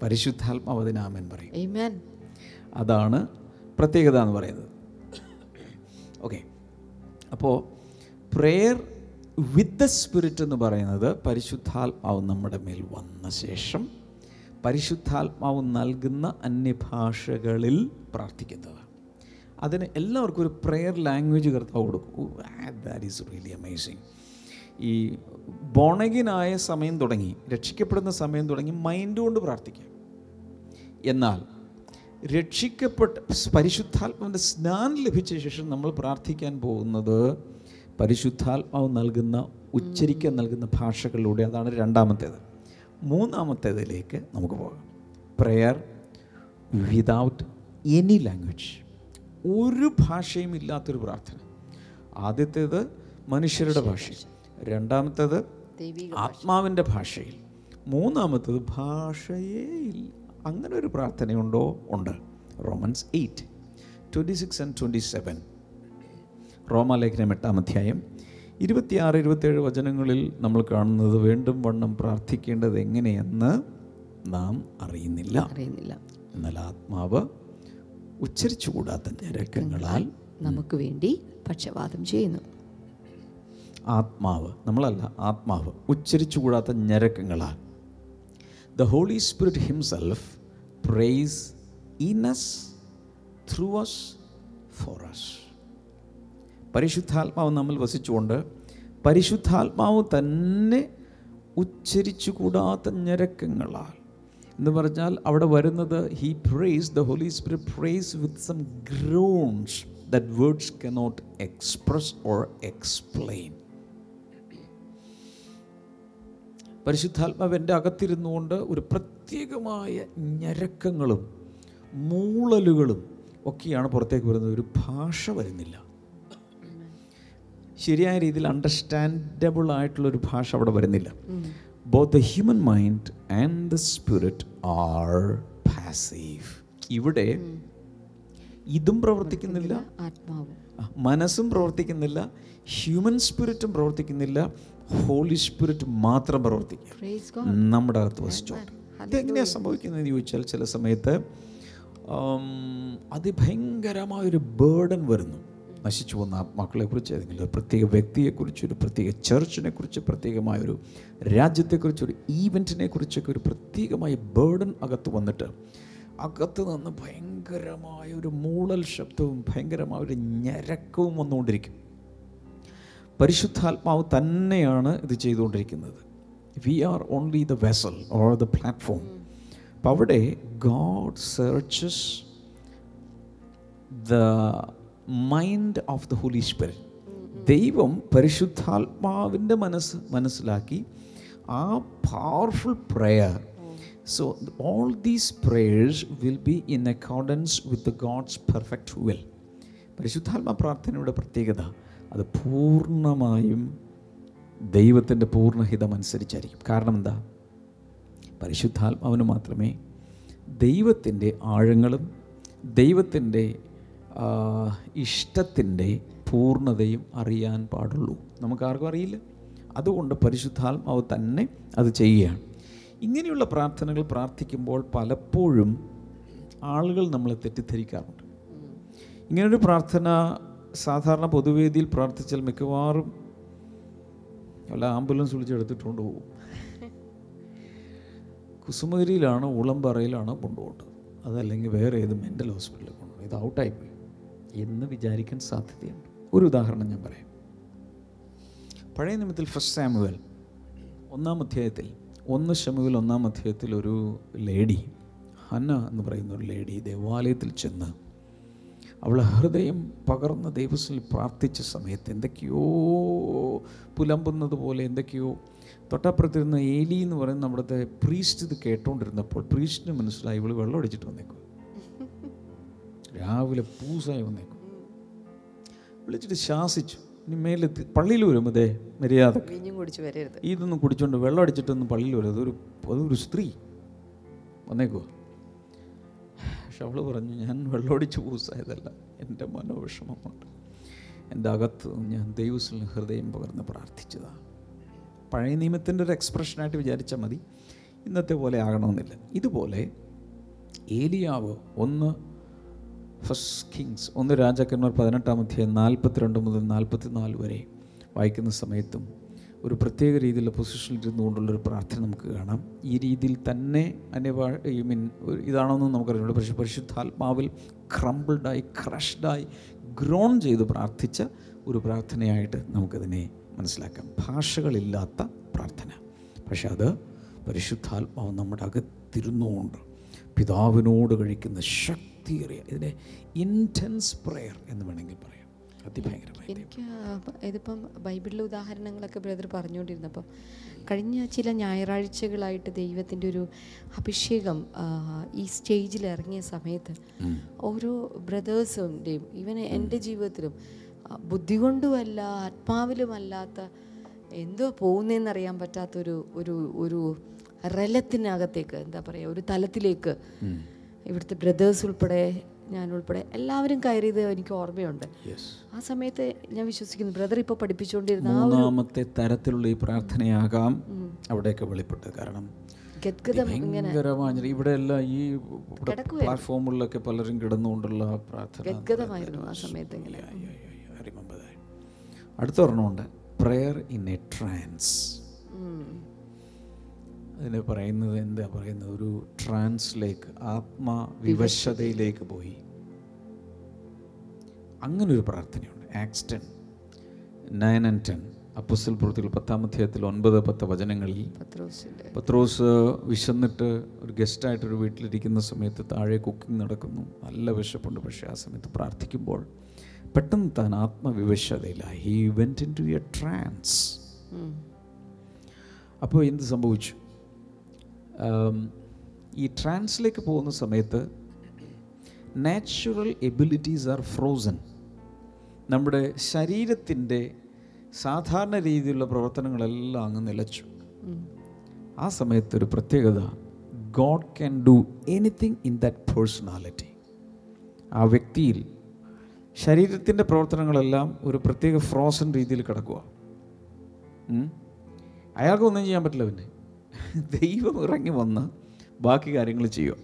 പരിശുദ്ധാത്മാവ് അതിന് ആമേൻ പറയും. അതാണ് പ്രത്യേകത എന്ന് പറയുന്നത്. ഓക്കെ അപ്പോൾ പ്രെയർ വിത്ത് ദ സ്പിരിറ്റ് എന്ന് പറയുന്നത് പരിശുദ്ധാത്മാവ് നമ്മുടെ മേൽ വന്ന ശേഷം പരിശുദ്ധാത്മാവ് നൽകുന്ന അന്യഭാഷകളിൽ പ്രാർത്ഥിക്കുന്നത്. അതിന് എല്ലാവർക്കും ഒരു പ്രെയർ ലാംഗ്വേജ് കർത്താവ് കൊടുക്കും. ദാറ്റ് ഈസ് റിയലി അമേസിങ് ഈ ബോണഗിനായ സമയം തുടങ്ങി രക്ഷിക്കപ്പെടുന്ന സമയം തുടങ്ങി മൈൻഡ് കൊണ്ട് പ്രാർത്ഥിക്കാം. എന്നാൽ രക്ഷിക്കപ്പെട്ട പരിശുദ്ധാത്മാവിന്റെ സ്നാനം ലഭിച്ച ശേഷം നമ്മൾ പ്രാർത്ഥിക്കാൻ പോകുന്നത് പരിശുദ്ധാത്മാവ് നൽകുന്ന ഉച്ചരിക്കാൻ നൽകുന്ന ഭാഷകളിലൂടെ അതാണ് രണ്ടാമത്തേത്. മൂന്നാമത്തേതിലേക്ക് നമുക്ക് പോകാം. പ്രെയർ വിതൗട്ട് എനി ലാംഗ്വേജ് ഒരു ഭാഷയും ഇല്ലാത്തൊരു പ്രാർത്ഥന. ആദ്യത്തേത് മനുഷ്യരുടെ ഭാഷയിൽ രണ്ടാമത്തേത് ആത്മാവിന്റെ ഭാഷയിൽ. മൂന്നാമത്തേത് ഭാഷയേ ഇല്ല. അങ്ങനെ ഒരു പ്രാർത്ഥനയുണ്ടോ? ഉണ്ട്. Romans eight. Twenty six and twenty seven റോമാലേഖനം എട്ടാം അധ്യായം. ഇരുപത്തിയാറ് ഇരുപത്തേഴ് വചനങ്ങളിൽ നമ്മൾ കാണുന്നത് വീണ്ടും വണ്ണം പ്രാർത്ഥിക്കേണ്ടത് എങ്ങനെയെന്ന് നാം അറിയുന്നില്ല. അറിയുന്നില്ല. എന്നാൽ ആത്മാവ് ഉച്ചരിച്ചുകൂടാത്ത ഞരക്കങ്ങളാൽ നമുക്ക് വേണ്ടി പക്ഷപാതം ചെയ്യുന്നു. ആത്മാവ് നമ്മളല്ല ആത്മാവ് ഉച്ചരിച്ചുകൂടാത്ത ഞരക്കങ്ങളാൽ the holy spirit himself prays in us through us for us പരിശുദ്ധാത്മാവ് നമ്മൾ വസിച്ചുകൊണ്ട് പരിശുദ്ധാത്മാവ് തന്നെ ഉച്ചരിച്ചു കൂടാത്ത ഞരക്കങ്ങളാൽ. എന്ന് പറഞ്ഞാൽ അവിടെ വരുന്നത് he prays the holy spirit prays with some groans that words cannot express or explain പരിശുദ്ധാത്മാവ് എന്റെ അകത്തിരുന്നുകൊണ്ട് ഒരു പ്രത്യേകമായ ഞരക്കങ്ങളും മൂളലുകളും ഒക്കെയാണ് പുറത്തേക്ക് വരുന്നത്. ഒരു ഭാഷ വരുന്നില്ല. ശരിയായ രീതിയിൽ അണ്ടർസ്റ്റാൻഡബിൾ ആയിട്ടുള്ള ഒരു ഭാഷ അവിടെ വരുന്നില്ല. Both the human mind and the spirit are passive ഇവിടെ ഇതും പ്രവർത്തിക്കുന്നില്ല. മനസ്സും പ്രവർത്തിക്കുന്നില്ല. ഹ്യൂമൻ സ്പിരിറ്റും പ്രവർത്തിക്കുന്നില്ല. ഹോളി സ്പിരിറ്റ് മാത്രം പ്രവർത്തിക്കുക. Praise നമ്മുടെ അകത്ത് വസിച്ചോണ്ട് ഇതെങ്ങനെയാണ് സംഭവിക്കുന്നതെന്ന് ചോദിച്ചാൽ ചില സമയത്ത് അതിഭയങ്കരമായൊരു ബേർഡൻ വരുന്നു. നശിച്ചു പോകുന്ന ആത്മാക്കളെക്കുറിച്ച് ഏതെങ്കിലും ഒരു പ്രത്യേക വ്യക്തിയെക്കുറിച്ച് ഒരു പ്രത്യേക ചർച്ചിനെ കുറിച്ച് പ്രത്യേകമായ ഒരു രാജ്യത്തെക്കുറിച്ച് ഒരു ഈവന്റിനെ കുറിച്ചൊക്കെ ഒരു പ്രത്യേകമായ ബേർഡൻ അകത്ത് വന്നിട്ട് അകത്ത് നിന്ന് ഭയങ്കരമായ ഒരു മൂളൽ ശബ്ദവും ഭയങ്കരമായ ഒരു ഞരക്കവും വന്നുകൊണ്ടിരിക്കും. പരിശുദ്ധാത്മാവ് തന്നെയാണ് ഇത് ചെയ്തുകൊണ്ടിരിക്കുന്നത്. We are only the vessel or the platform അപ്പം അവിടെ God searches the mind of the holy spirit ദൈവം പരിശുദ്ധാത്മാവിന്റെ മനസ്സ് മനസ്സിലാക്കി ആ powerful prayer so all these prayers will be in accordance with God's perfect will പരിശുദ്ധാത്മ പ്രാർത്ഥനയുടെ പ്രത്യേകത അത് പൂർണമായും ദൈവത്തിന്റെ പൂർണഹിതം അനുസരിച്ചായിരിക്കും. കാരണം എന്താ? പരിശുദ്ധാത്മാവിന് മാത്രമേ ദൈവത്തിന്റെ ആഴങ്ങളും ദൈവത്തിന്റെ ഇഷ്ടത്തിന്റെ പൂർണതയും അറിയാൻ പാടുള്ളൂ. നമുക്കാർക്കും അറിയില്ല. അതുകൊണ്ട് പരിശുദ്ധാത്മാവ് തന്നെ അത് ചെയ്യുകയാണ്. ഇങ്ങനെയുള്ള പ്രാർത്ഥനകൾ പ്രാർത്ഥിക്കുമ്പോൾ പലപ്പോഴും ആളുകൾ നമ്മളെ തെറ്റിദ്ധരിക്കാറുണ്ട്. ഇങ്ങനൊരു പ്രാർത്ഥന സാധാരണ പൊതുവേദിയിൽ പ്രാർത്ഥിച്ചാൽ മിക്കവാറും വല്ല ആംബുലൻസ് വിളിച്ചെടുത്തിട്ടുണ്ട് പോകും. കുസുമഗിരിയിലാണ് ഉളമ്പറയിലാണ് കൊണ്ടുപോകേണ്ടത്. അതല്ലെങ്കിൽ വേറെ ഏത് മെന്റൽ ഹോസ്പിറ്റലിൽ കൊണ്ടുപോകും ഇത് ഔട്ടായിപ്പോയി. എന്ന് വിചാരിക്കാൻ സാധ്യതയുണ്ട്. ഒരു ഉദാഹരണം ഞാൻ പറയാം. പഴയ നിമിത്തിൽ ഫസ്റ്റ് സാമുവൽ ഒന്നാം അധ്യായത്തിൽ ഒന്ന് ഷമുവിൽ ഒന്നാം അധ്യായത്തിൽ ഒരു ലേഡി ഹന്ന എന്ന് പറയുന്ന ഒരു ലേഡി ദേവാലയത്തിൽ ചെന്ന് അവൾ ഹൃദയം പകർന്ന് ദൈവത്തിൽ പ്രാർത്ഥിച്ച സമയത്ത് എന്തൊക്കെയോ പുലമ്പുന്നത് പോലെ എന്തൊക്കെയോ തൊട്ടപ്പുറത്തിരുന്ന ഏലി എന്ന് പറയുന്ന നമ്മുടെ പ്രീസ്റ്റ് ഇത് കേട്ടോണ്ടിരുന്നപ്പോൾ പ്രീസ്റ്റിന് മനസ്സിലായി ഇവൾ വെള്ളം അടിച്ചിട്ട് വന്നേക്കും രാവിലെ പൂസായി വന്നേക്കും. വിളിച്ചിട്ട് ശാസിച്ചു. ഇനി മേലെ പള്ളിയിൽ വരും ദേ മര്യാദ വീഞ്ഞും കുടിച്ച് വരരുത്. ഇതൊന്നും കുടിച്ചോണ്ട് വെള്ളം അടിച്ചിട്ടൊന്നും പള്ളിയിൽ വരും അതൊരു അതൊരു സ്ത്രീ. വന്നേക്കുവാ പക്ഷെ അവൾ പറഞ്ഞു ഞാൻ വെള്ളമടിച്ച് പൂസായതല്ല എന്റെ മനോവിഷമം കൊണ്ട് എന്റെ അകത്ത് ഞാൻ ദൈവസിൽ ഹൃദയം പകർന്ന് പ്രാർത്ഥിച്ചതാണ് പഴയ നിയമത്തിന്റെ ഒരു എക്സ്പ്രഷനായിട്ട് വിചാരിച്ചാൽ മതി. ഇന്നത്തെ പോലെ ആകണമെന്നില്ല. ഇതുപോലെ ഏലിയാവ് ഒന്ന് ഫസ്റ്റ് കിങ്സ് ഒന്ന് രാജാക്കന്മാർ പതിനെട്ടാം അധ്യായം നാൽപ്പത്തിരണ്ട് മുതൽ നാൽപ്പത്തിനാല് വരെ വായിക്കുന്ന സമയത്തും ഒരു പ്രത്യേക രീതിയിലുള്ള പൊസിഷനിൽ ഇരുന്നുകൊണ്ടുള്ളൊരു പ്രാർത്ഥന നമുക്ക് കാണാം. ഈ രീതിയിൽ തന്നെ അനിവാ ഐ മീൻ ഇതാണെന്ന് നമുക്കറിയാം പക്ഷേ പരിശുദ്ധാത്മാവിൽ ക്രംബിൾഡായി ക്രഷ്ഡായി ഗ്രോൺ ചെയ്ത് പ്രാർത്ഥിച്ച ഒരു പ്രാർത്ഥനയായിട്ട് നമുക്കതിനെ മനസ്സിലാക്കാം. ഭാഷകളില്ലാത്ത പ്രാർത്ഥന. പക്ഷെ അത് പരിശുദ്ധാത്മാവ് നമ്മുടെ അകത്തിരുന്നുകൊണ്ട് പിതാവിനോട് കഴിക്കുന്ന ശക്തിയേറിയ ഇതിനെ ഇന്റൻസ് പ്രെയർ എന്ന് വേണമെങ്കിൽ പറയാം. അതിഭയങ്കരമായി എനിക്ക് ഇതിപ്പം ബൈബിളിലെ ഉദാഹരണങ്ങളൊക്കെ ബ്രദർ പറഞ്ഞുകൊണ്ടിരുന്നപ്പം കഴിഞ്ഞ ചില ഞായറാഴ്ചകളായിട്ട് ദൈവത്തിന്റെ ഒരു അഭിഷേകം ഈ സ്റ്റേജിൽ ഇറങ്ങിയ സമയത്ത് ഓരോ ബ്രദേഴ്സിന്റെയും ഈവൻ എന്റെ ജീവിതത്തിലും ബുദ്ധി കൊണ്ടുമല്ല ആത്മാവിലുമല്ലാത്ത എന്തോ പോകുന്നതെന്നറിയാൻ പറ്റാത്തൊരു ഒരു ഒരു റലത്തിനകത്തേക്ക് എന്താ പറയുക ഒരു തലത്തിലേക്ക്. ഇവിടുത്തെ ബ്രദേഴ്സ് ഉൾപ്പെടെ ഞാൻ ഉൾപ്പെടെ എല്ലാവരും കയറിയത് എനിക്ക് ഓർമ്മയുണ്ട്. ആ സമയത്ത് ഞാൻ വിശ്വസിക്കുന്നു ബ്രദർ ഇപ്പോൾ പഠിപ്പിച്ചുകൊണ്ടിരുന്ന മൂന്നാമത്തെ തരത്തിലുള്ള ഈ പ്രാർത്ഥനയാകാം അവിടെയൊക്കെ വെളിപ്പെട്ടത്. കാരണം ഇവിടെ എല്ലാം ഈ പ്ലാറ്റ്ഫോമുകളിലൊക്കെ പലരും കിടന്നുകൊണ്ടുള്ള പ്രാർത്ഥന ആ സമയത്ത് ഇങ്ങനെ. I remember that. അടുത്ത ഒരെണ്ണമുണ്ട് പ്രെയർ ഇൻ എ ട്രാൻസ്. അതിന് പറയുന്നത് എന്താ പറയുന്നത്? ഒരു ട്രാൻസിലേക്ക് ആത്മവിവശതയിലേക്ക് പോയി. അങ്ങനെ ഒരു പ്രാർത്ഥനയുണ്ട്. Acts ten nine and ten apostle പ്രവൃത്തികൾ പത്താം അധ്യായത്തിൽ ഒൻപത് പത്ത് വചനങ്ങളിൽ പത്രോസ് വിശന്നിട്ട് ഒരു ഗസ്റ്റായിട്ട് ഒരു വീട്ടിലിരിക്കുന്ന സമയത്ത് താഴെ കുക്കിംഗ് നടക്കുന്നു. നല്ല വിശപ്പുണ്ട്. പക്ഷേ ആ സമയത്ത് പ്രാർത്ഥിക്കുമ്പോൾ പെട്ടെന്ന് താൻ ആത്മവിവശതയിലായി. He went into a trance അപ്പോൾ എന്ത് സംഭവിച്ചു? ഈ ട്രാൻസിലേക്ക് പോകുന്ന സമയത്ത് നാച്ചുറൽ എബിലിറ്റീസ് ആർ ഫ്രോസൺ നമ്മുടെ ശരീരത്തിന്റെ സാധാരണ രീതിയിലുള്ള പ്രവർത്തനങ്ങളെല്ലാം അങ്ങ് നിലച്ചു. ആ സമയത്ത് ഒരു പ്രത്യേകത God can do anything in that personality ആ വ്യക്തിയിൽ ശരീരത്തിന്റെ പ്രവർത്തനങ്ങളെല്ലാം ഒരു പ്രത്യേക ഫ്രോസൺ രീതിയിൽ കിടക്കുക അയാൾക്കൊന്നും ചെയ്യാൻ പറ്റില്ല പിന്നെ. ദൈവം ഇറങ്ങി വന്ന് ബാക്കി കാര്യങ്ങൾ ചെയ്യും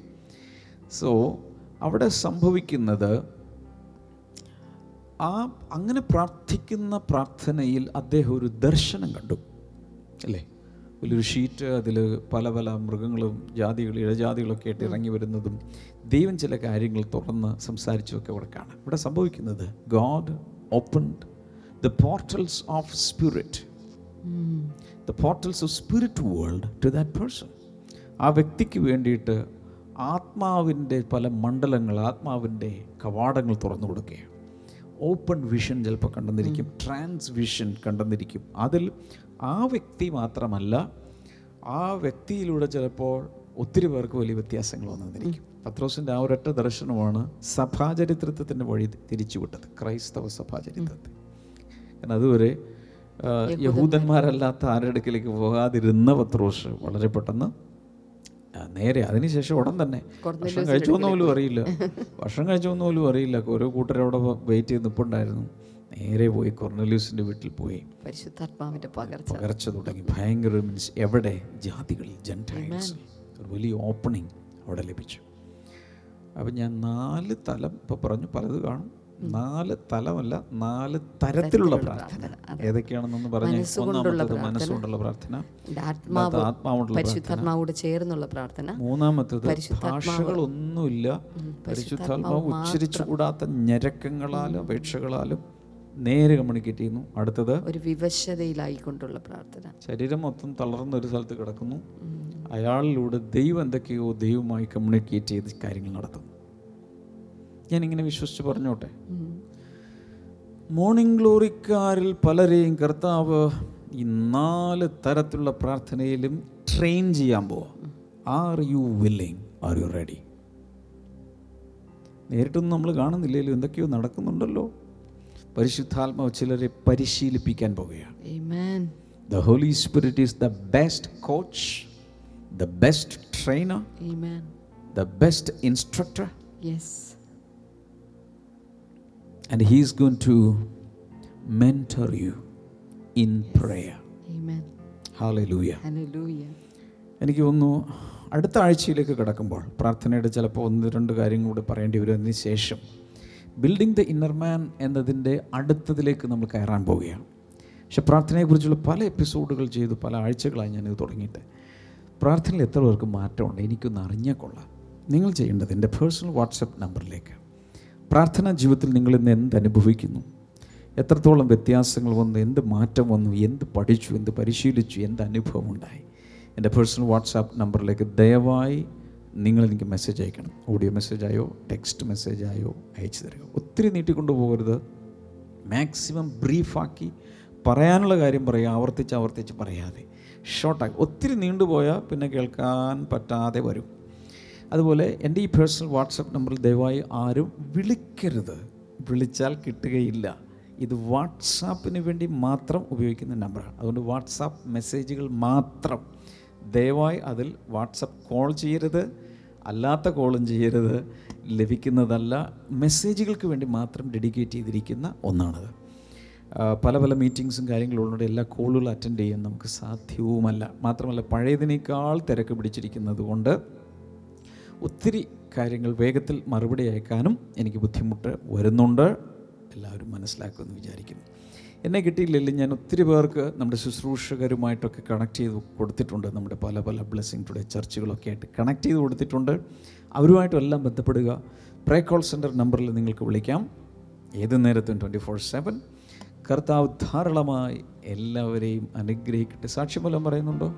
സോ അവിടെ സംഭവിക്കുന്നത് ആ അങ്ങനെ പ്രാർത്ഥിക്കുന്ന പ്രാർത്ഥനയിൽ അദ്ദേഹം ഒരു ദർശനം കണ്ടു. അല്ലേ? വലിയൊരു ഷീറ്റ് അതിൽ പല പല മൃഗങ്ങളും ജാതികൾ ഇഴജാതികളൊക്കെ ആയിട്ട് ഇറങ്ങി വരുന്നതും ദൈവം ചില കാര്യങ്ങൾ തുറന്ന് സംസാരിച്ചുമൊക്കെ അവിടെ കാണാം. ഇവിടെ സംഭവിക്കുന്നത് God open the portals of spirit. The portals of spirit world to that person ആ വ്യക്തിക്ക് വേണ്ടിയിട്ട് ആത്മാവിന്റെ പല മണ്ഡലങ്ങൾ ആത്മാവിന്റെ കവാടങ്ങൾ തുറന്നു കൊടുക്കുകയാണ്. ഓപ്പൺ വിഷൻ ചിലപ്പോൾ കണ്ടെന്നിരിക്കും ട്രാൻസ് വിഷൻ കണ്ടെന്നിരിക്കും. അതിൽ ആ വ്യക്തി മാത്രമല്ല ആ വ്യക്തിയിലൂടെ ചിലപ്പോൾ ഒത്തിരി പേർക്ക് വലിയ വ്യത്യാസങ്ങൾ വന്നിരിക്കും. പത്രോസിന്റെ ആ ഒരൊറ്റ ദർശനമാണ് സഭാചരിത്രത്തിന്റെ വഴി തിരിച്ചുവിട്ടത് ക്രൈസ്തവ സഭാചരിത്രത്തെ കാരണം അതുവരെ യഹൂദന്മാരല്ലാത്ത ആരുടെ അടുക്കിലേക്ക് പോകാതിരുന്ന പത്രോസ് വളരെ പെട്ടെന്ന് നേരെ അതിനുശേഷം ഉടൻ തന്നെ ഭക്ഷണം കഴിച്ചോന്ന് പോലും അറിയില്ല. ഭക്ഷണം കഴിച്ചോന്ന് പോലും അറിയില്ല. ഓരോ കൂട്ടരവിടെ വെയിറ്റ് ചെയ്ത് നിൽപ്പുണ്ടായിരുന്നു നേരെ പോയി കൊർണലൂസിന്റെ വീട്ടിൽ പോയി. പരിശുദ്ധാത്മാവിന്റെ പകർച്ച. പകർച്ച തുടങ്ങി. ഭയങ്കര മീൻസ് എവിടെ? ജാതികളിൽ ജെന്റൈൽസ് ഒരു വലിയ ഓപ്പണിംഗ് അവിടെ ലഭിച്ചു. അപ്പം ഞാൻ നാല് തലം ഇപ്പോൾ പറഞ്ഞു പലത് കാണും. നാല് തലമല്ല നാല് തരത്തിലുള്ള പ്രാർത്ഥന. ഏതൊക്കെയാണെന്നൊന്ന് പറഞ്ഞു ഒന്നാമത്തത് മനസ്സുകൊണ്ടുള്ള പ്രാർത്ഥന പരിശുദ്ധാത്മാവോട് ചേർന്നുള്ള പ്രാർത്ഥന. മൂന്നാമത്തത് ഭാഷകളൊന്നുമില്ല. പരിശുദ്ധാത്മാവ് ഉച്ചരിച്ചുകൂടാത്ത ഞരക്കങ്ങളാലും അപേക്ഷകളാലും നേരെ കമ്മ്യൂണിക്കേറ്റ് ചെയ്യുന്നു അടുത്തത് ഒരു വിവശതയിലായിക്കൊണ്ടുള്ള പ്രാർത്ഥന. ശരീരം മൊത്തം തളർന്ന ഒരു സ്ഥലത്ത് കിടക്കുന്നു. അയാളിലൂടെ ദൈവം എന്തൊക്കെയോ ദൈവമായി കമ്മ്യൂണിക്കേറ്റ് ചെയ്ത് കാര്യങ്ങൾ നടത്തുന്നു. ഞാനിങ്ങനെ വിശ്വസിച്ച് പറഞ്ഞോട്ടെ. മോർണിംഗ് ഗ്ലോറിക്കാരിൽ പലരെയും കർത്താവ് ഈ നാല് തരത്തിലുള്ള പ്രാർത്ഥനയിലും ട്രെയിൻ ചെയ്യാൻ പോവാം. Are you willing are you ready നേരിട്ടൊന്നും നമ്മൾ കാണുന്നില്ലല്ലോ. എന്തൊക്കെയോ നടക്കുന്നുണ്ടല്ലോ. പരിശുദ്ധാത്മാവ് ചിലരെ പരിശീലിപ്പിക്കാൻ പോവുകയാണ്. The holy spirit is the best coach the best trainer. The best instructor Yes. And he is going to mentor you in prayer. Amen. Hallelujah. Hallelujah. എനിക്ക് തോന്നുന്നു അടുത്ത ആഴ്ചയിലേക്ക് കിടക്കുമ്പോൾ പ്രാർത്ഥനയുടെ ചിലപ്പോൾ ഒന്ന് രണ്ട് കാര്യങ്ങൾ കൂടി പറയേണ്ടി വരും അതിന് ശേഷം ബിൽഡിംഗ് ദ ഇന്നർ മാൻ എന്നതിന്റെ അടുത്തതിലേക്ക് നമ്മൾ കയറാൻ പോവുകയാണ് പക്ഷെ പ്രാർത്ഥനയെക്കുറിച്ചുള്ള പല എപ്പിസോഡുകൾ ചെയ്തു പല ആഴ്ചകളായി ഞാനിത് തുടങ്ങിയിട്ട് പ്രാർത്ഥനയിൽ എത്ര പേർക്ക് മാറ്റമുണ്ട് എനിക്കൊന്ന് അറിഞ്ഞാൽ കൊള്ളാം നിങ്ങൾ ചെയ്യേണ്ടത് എന്റെ പേഴ്സണൽ വാട്സപ്പ് നമ്പറിലേക്ക് പ്രാർത്ഥനാ ജീവിതത്തിൽ നിങ്ങൾ ഇന്ന് എന്ത് അനുഭവിക്കുന്നു? എത്രത്തോളം വ്യത്യാസങ്ങൾ വന്നു? എന്ത് മാറ്റം വന്നു? എന്ത് പഠിച്ചു? എന്ത് പരിശീലിച്ചു? എന്ത് അനുഭവം ഉണ്ടായി? എന്റെ പേഴ്സണൽ വാട്സാപ്പ് നമ്പറിലേക്ക് ദയവായി നിങ്ങൾ എനിക്ക് മെസ്സേജ് അയക്കണം. ഓഡിയോ മെസ്സേജായോ ടെക്സ്റ്റ് മെസ്സേജായോ അയച്ചു തരിക. ഒത്തിരി നീട്ടിക്കൊണ്ടു പോകരുത്. മാക്സിമം ബ്രീഫാക്കി പറയാനുള്ള കാര്യം പറയുക. ആവർത്തിച്ച് ആവർത്തിച്ച് പറയാതെ. ഷോർട്ടാക്കി. ഒത്തിരി നീണ്ടുപോയാൽ പിന്നെ കേൾക്കാൻ പറ്റാതെ വരും. അതുപോലെ എന്റെ ഈ പേഴ്സണൽ വാട്സപ്പ് നമ്പറിൽ ദയവായി ആരും വിളിക്കരുത്. വിളിച്ചാൽ കിട്ടുകയില്ല. ഇത് വാട്സാപ്പിന് വേണ്ടി മാത്രം ഉപയോഗിക്കുന്ന നമ്പറാണ് അതുകൊണ്ട് വാട്സാപ്പ് മെസ്സേജുകൾ മാത്രം. ദയവായി അതിൽ വാട്സപ്പ് കോൾ ചെയ്യരുത്. അല്ലാത്ത കോളും ചെയ്യരുത്. ലഭിക്കുന്നതല്ല മെസ്സേജുകൾക്ക് വേണ്ടി മാത്രം ഡെഡിക്കേറ്റ് ചെയ്തിരിക്കുന്ന ഒന്നാണത്. പല പല മീറ്റിങ്സും കാര്യങ്ങളും ഉള്ളതുകൊണ്ട് എല്ലാ കോളുകളും അറ്റൻഡ് ചെയ്യാൻ നമുക്ക് സാധ്യവുമല്ല. മാത്രമല്ല പഴയതിനേക്കാൾ തിരക്ക് പിടിച്ചിരിക്കുന്നത് കൊണ്ട് ഒത്തിരി കാര്യങ്ങൾ വേഗത്തിൽ മറുപടി അയക്കാനും എനിക്ക് ബുദ്ധിമുട്ട് വരുന്നുണ്ട്. എല്ലാവരും മനസ്സിലാക്കുമെന്ന് വിചാരിക്കുന്നു. എന്നെ കിട്ടിയില്ലെങ്കിൽ ഞാൻ ഒത്തിരി പേർക്ക് നമ്മുടെ ശുശ്രൂഷകരുമായിട്ടൊക്കെ കണക്ട് ചെയ്ത് കൊടുത്തിട്ടുണ്ട്. നമ്മുടെ പല പല ബ്ലെസ്സിങ് ടുഡേ ചർച്ചുകളൊക്കെ ആയിട്ട് കണക്ട് ചെയ്ത് കൊടുത്തിട്ടുണ്ട്. അവരുമായിട്ടും എല്ലാം ബന്ധപ്പെടുക. പ്രേ കോൾ സെന്റർ നമ്പറിൽ നിങ്ങൾക്ക് വിളിക്കാം. ഏത് നേരത്തും ട്വന്റി ഫോർ സെവൻ കർത്താവ് ധാരാളമായി എല്ലാവരെയും അനുഗ്രഹിക്കട്ടെ. സാക്ഷ്യഫലം പറയുന്നുണ്ടോ?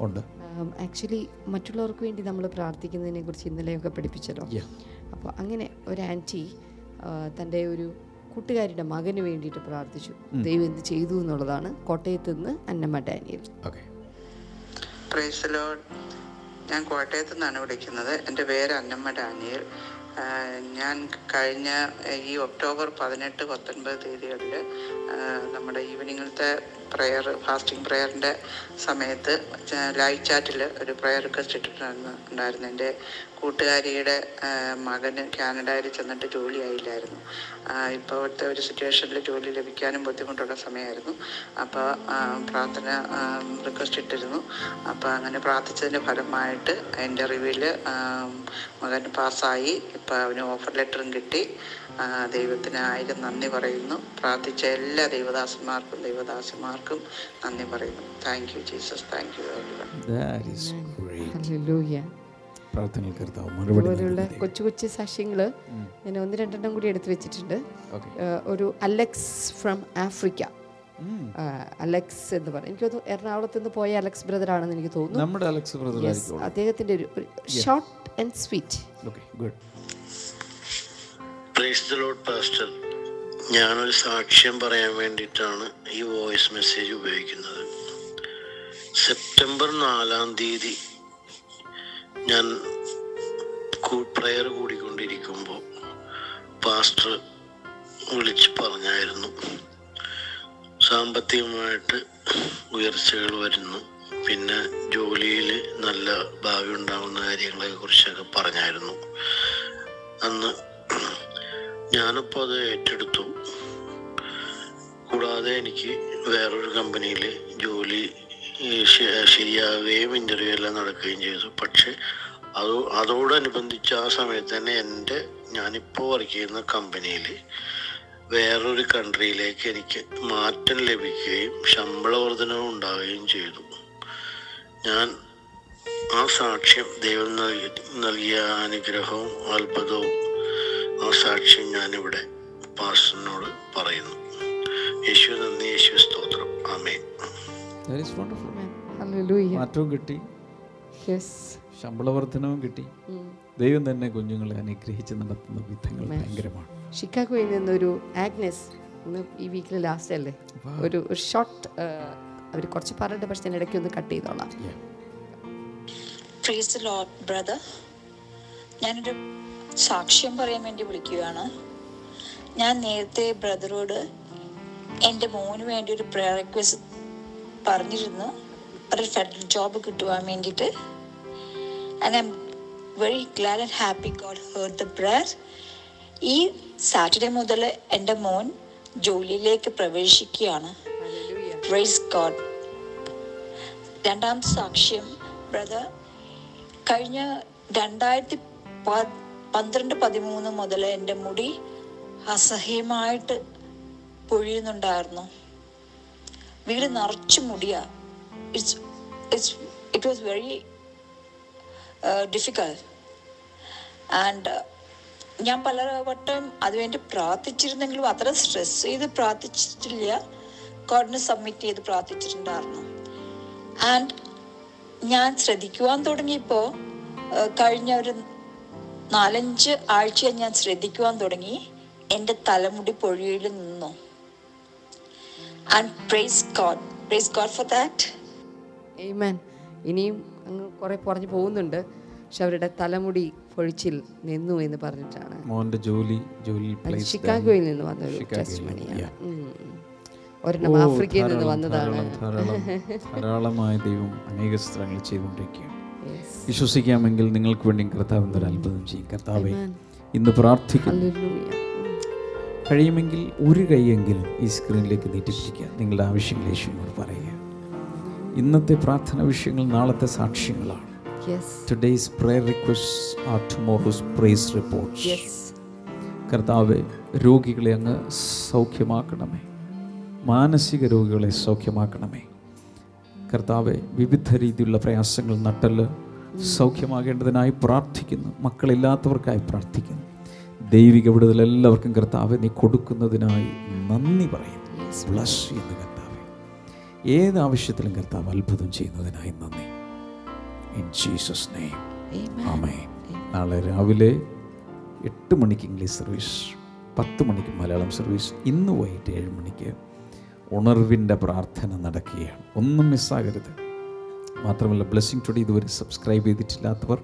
ഉണ്ട്. ആക്ച്വലി മറ്റുള്ളവർക്ക് വേണ്ടി നമ്മൾ പ്രാർത്ഥിക്കുന്നതിനെ കുറിച്ച് ഇന്നലെയൊക്കെ പഠിപ്പിച്ചല്ലോ. അപ്പോൾ അങ്ങനെ ഒരു ആന്റി തന്റെ ഒരു കൂട്ടുകാരിയുടെ മകന് വേണ്ടിയിട്ട് പ്രാർത്ഥിച്ചു. ദൈവം എന്ത് ചെയ്തു എന്നുള്ളതാണ് കോട്ടയത്ത് നിന്ന് Annamma Daniel. Okay praise lord ഞാൻ കോട്ടയത്ത് നിന്നാണ് വിളിക്കുന്നത്. എന്റെ പേര് അന്നമ്മ ഡാനിയൽ. ഞാൻ കഴിഞ്ഞ ഈ ഒക്ടോബർ പതിനെട്ട് പത്തൊൻപത് തീയതികളിൽ നമ്മുടെ ഈവനിങ്ങിലത്തെ പ്രെയർ ഫാസ്റ്റിംഗ് പ്രെയറിന്റെ സമയത്ത് ലൈവ് ചാറ്റിൽ ഒരു പ്രെയർ റിക്വസ്റ്റ് ഇട്ടിട്ടുണ്ടായിരുന്നു ഉണ്ടായിരുന്നു. എന്റെ കൂട്ടുകാരിയുടെ മകന് കാനഡയിൽ ചെന്നിട്ട് ജോലി ആയില്ലായിരുന്നു. ഇപ്പോഴത്തെ ഒരു സിറ്റുവേഷനിൽ ജോലി ലഭിക്കാനും ബുദ്ധിമുട്ടുള്ള സമയമായിരുന്നു. അപ്പോൾ പ്രാർത്ഥന റിക്വസ്റ്റ് ഇട്ടിരുന്നു. അപ്പോൾ അങ്ങനെ പ്രാർത്ഥിച്ചതിന്റെ ഫലമായിട്ട് എന്റെ ഇന്റർവ്യൂവിൽ മകൻ പാസ്സായി. ഇപ്പോൾ അവന് ഓഫർ ലെറ്ററും കിട്ടി. ദൈവത്തിന് ആയിരം നന്ദി പറയുന്നു. പ്രാർത്ഥിച്ച എല്ലാ ദൈവദാസന്മാർക്കും ദൈവദാസന്മാർക്കും നന്ദി പറയുന്നു. Thank you Jesus thank you അതുപോലെയുള്ള കൊച്ചു കൊച്ചു സാക്ഷ്യങ്ങൾ ഞാൻ ഒന്ന് രണ്ടെണ്ണം കൂടി എടുത്തു വെച്ചിട്ടുണ്ട്. ഒരു അലക്സ് ഫ്രം ആഫ്രിക്ക അലക്സ് എന്ന് പറയും. എനിക്ക് തോന്നുന്നു എറണാകുളത്ത് നിന്ന് പോയ അലക്സ് ബ്രദർ ആണെന്ന് എനിക്ക് തോന്നുന്നു. നമ്മുടെ അലക്സ് ബ്രദർ അദ്ദേഹത്തിന്റെ ഒരു short and sweet good praise pastor ഞാനൊരു സാക്ഷ്യം പറയാൻ വേണ്ടിയിട്ടാണ് ഈ വോയിസ് മെസ്സേജ് ഉപയോഗിക്കുന്നത്. സെപ്റ്റംബർ നാലാം തീയതി ഞാൻ പ്രയർ കൂടിക്കൊണ്ടിരിക്കുമ്പോൾ പാസ്റ്റർ വിളിച്ച് പറഞ്ഞായിരുന്നു. സാമ്പത്തികമായിട്ട് ഉയർച്ചകൾ വരുന്നു. പിന്നെ ജോലിയിൽ നല്ല ഭാവി ഉണ്ടാകുന്ന കാര്യങ്ങളെ കുറിച്ചൊക്കെ പറഞ്ഞായിരുന്നു. അന്ന് ഞാനിപ്പോൾ അത് ഏറ്റെടുത്തു. കൂടാതെ എനിക്ക് വേറൊരു കമ്പനിയിൽ ജോലി ശരിയാവുകയും ഇന്റർവ്യൂ എല്ലാം നടക്കുകയും ചെയ്തു. പക്ഷെ അത് അതോടനുബന്ധിച്ച് ആ സമയത്ത് തന്നെ എന്റെ ഞാനിപ്പോൾ വർക്ക് ചെയ്യുന്ന കമ്പനിയിൽ വേറൊരു കൺട്രിയിലേക്ക് എനിക്ക് മാറ്റം ലഭിക്കുകയും ശമ്പള വർധനവ് ഉണ്ടാവുകയും ചെയ്തു. ഞാൻ ആ സാക്ഷ്യം ദൈവം നൽകി നൽകിയ അനുഗ്രഹവും അത്ഭുതവും ആ സാക്ഷ്യം ഞാനിവിടെ പാസ്റ്ററിനോട് പറയുന്നു. യേശു നന്ദി യേശു സ്തോത്രം. ആമേൻ. മാറ്റവും കിട്ടി. യെസ് ശമ്പള വർധനവും കിട്ടി ദൈവം തന്നെ കുഞ്ഞുങ്ങളെ അനുഗ്രഹിച്ച് നടത്തുന്ന വിധങ്ങൾ ഭയങ്കരമാണ്. ഷിക്കാഗോയിൽ നിന്നൊരു ആഗ്നസ് ഇന്ന് ഈ വീക്കിലെ ലാസ്റ്റ് അല്ലേ? ഒരു ഒരു ഷോർട്ട് അവർ കുറച്ച് പറഞ്ഞിട്ട് പക്ഷെ ഞാൻ ഇടയ്ക്ക് ഒന്ന് കട്ട് ചെയ്തോളാം. ബ്രദർ ഞാനൊരു സാക്ഷ്യം പറയാൻ വേണ്ടി വിളിക്കുകയാണ്. ഞാൻ നേരത്തെ ബ്രദറോട് എന്റെ മോന് വേണ്ടി ഒരു പ്രയർ റിക്വസ്റ്റ് പറഞ്ഞിരുന്നു. ഒരു ഫെഡറൽ ജോബ് കിട്ടുവാൻ വേണ്ടിയിട്ട്. And I am very glad and happy God heard the prayer ഈ സാറ്റർഡേ മുതൽ എന്റെ മോൻ ജോലിയിലേക്ക് പ്രവേശിക്കുകയാണ്. പ്രൈസ് ഗോഡ് രണ്ടാമത്തെ സാക്ഷ്യം ബ്രദർ കഴിഞ്ഞ രണ്ടായിരത്തി പന്ത്രണ്ട് പതിമൂന്ന് മുതൽ എന്റെ മുടി അസഹ്യമായിട്ട് പൊഴിയുന്നുണ്ടായിരുന്നു. വീട് നിറച്ച് മുടിയാ. It's it's it was very difficult and ഞാൻ പല വട്ടം അതുവേണ്ടി പ്രാർത്ഥിച്ചിരുന്നെങ്കിലും അത്ര സ്ട്രെസ് ചെയ്ത് പ്രാർത്ഥിച്ചിട്ടില്ല. ഗോഡിന് സബ്മിറ്റ് ചെയ്ത് പ്രാർത്ഥിച്ചിട്ടുണ്ടായിരുന്നു. ആൻഡ് ഞാൻ ശ്രദ്ധിക്കുവാൻ തുടങ്ങിയപ്പോൾ കഴിഞ്ഞ ഒരു നാലഞ്ച് ആഴ്ച ഞാൻ ശ്രദ്ധിക്കുവാൻ തുടങ്ങി. എന്റെ തലമുടി പൊഴിയിൽ നിന്നു. And praise God praise God for that ഏമാൻ ഇനിയും അങ്ങ് കുറെ പറഞ്ഞു പോകുന്നുണ്ട്. പക്ഷെ അവരുടെ തലമുടി പൊഴിച്ചിൽ നിന്നു എന്ന് പറഞ്ഞിട്ടാണ്. മോന്റെ ജോലി ജോലി പ്ലേസ് ഷിക്കാഗോയിൽ നിന്ന് വന്ന ഒരു ടെസ്റ്റ് മണിയാണ് ഒരെണ്ണം ആഫ്രിക്കയിൽ നിന്ന് വന്നതാണ്. ധാരാളം (laughs) ധാരാളമായ ദൈവം അനേക സ്ഥലങ്ങൾ ചെയ്തുകൊണ്ടിരിക്കുകയാണ്. വിശ്വസിക്കാമെങ്കിൽ നിങ്ങൾക്ക് വേണ്ടി കർത്താവ് എന്തൊരു അത്ഭുതം ചെയ്യും. കർത്താവെ ഇന്ന് പ്രാർത്ഥിക്കുന്നു. കഴിയുമെങ്കിൽ ഒരു കൈയെങ്കിലും ഈ സ്ക്രീനിലേക്ക് നീട്ടിപ്പിടിക്കുക. നിങ്ങളുടെ ആവശ്യങ്ങൾ യേശുവിനോട് പറയുക. ഇന്നത്തെ പ്രാർത്ഥന വിഷയങ്ങൾ നാളത്തെ സാക്ഷ്യങ്ങളാണ്. Today's prayer request are tomorrow's praise reports കർത്താവെ രോഗികളെ അങ്ങ് സൗഖ്യമാക്കണമേ. മാനസിക രോഗികളെ സൗഖ്യമാക്കണമേ. കർത്താവെ വിവിധ രീതിയിലുള്ള പ്രയാസങ്ങൾ നട്ടൽ സൗഖ്യമാകേണ്ടതിനായി പ്രാർത്ഥിക്കുന്നു. മക്കളില്ലാത്തവർക്കായി പ്രാർത്ഥിക്കുന്നു. ദൈവിക വിടുതൽ എല്ലാവർക്കും കർത്താവെ നീ കൊടുക്കുന്നതിനായി നന്ദി പറയുന്നു. ബ്ലസ് എന്ന് കർത്താവെ. ഏത് ആവശ്യത്തിലും കർത്താവ് അത്ഭുതം ചെയ്യുന്നതിനായി നന്ദി. ഇൻ ജീസസ് നെയ്മ് ആമേ നാളെ രാവിലെ എട്ട് മണിക്ക് ഇംഗ്ലീഷ് സർവീസ് പത്ത് മണിക്ക് മലയാളം സർവീസ് ഇന്ന് വൈകിട്ട് ഏഴ് മണിക്ക് ഉണർവിന്റെ പ്രാർത്ഥന നടക്കുകയാണ്. ഒന്നും മിസ്സാകരുത്. മാത്രമല്ല ബ്ലെസ്സിങ് ടുഡേ ഇതുവരെ സബ്സ്ക്രൈബ് ചെയ്തിട്ടില്ലാത്തവർ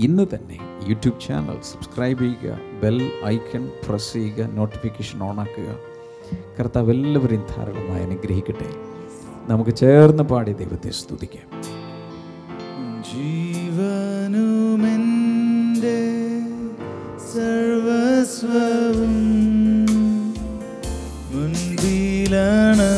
ഇന്ന് തന്നെ യൂട്യൂബ് ചാനൽ സബ്സ്ക്രൈബ് ചെയ്യുക ബെൽ ഐക്കൺ പ്രസ് ചെയ്യുക നോട്ടിഫിക്കേഷൻ ഓണാക്കുക കർത്താവ് എല്ലാവരെയും ധാരാളമായി അനുഗ്രഹിക്കട്ടെ. നമുക്ക് ചേർന്ന് പാടി ദൈവത്തെ സ്തുതിക്കാം. ജീവനുമെന്റെ സർവസ്വവും മുൻപിലണച്ചു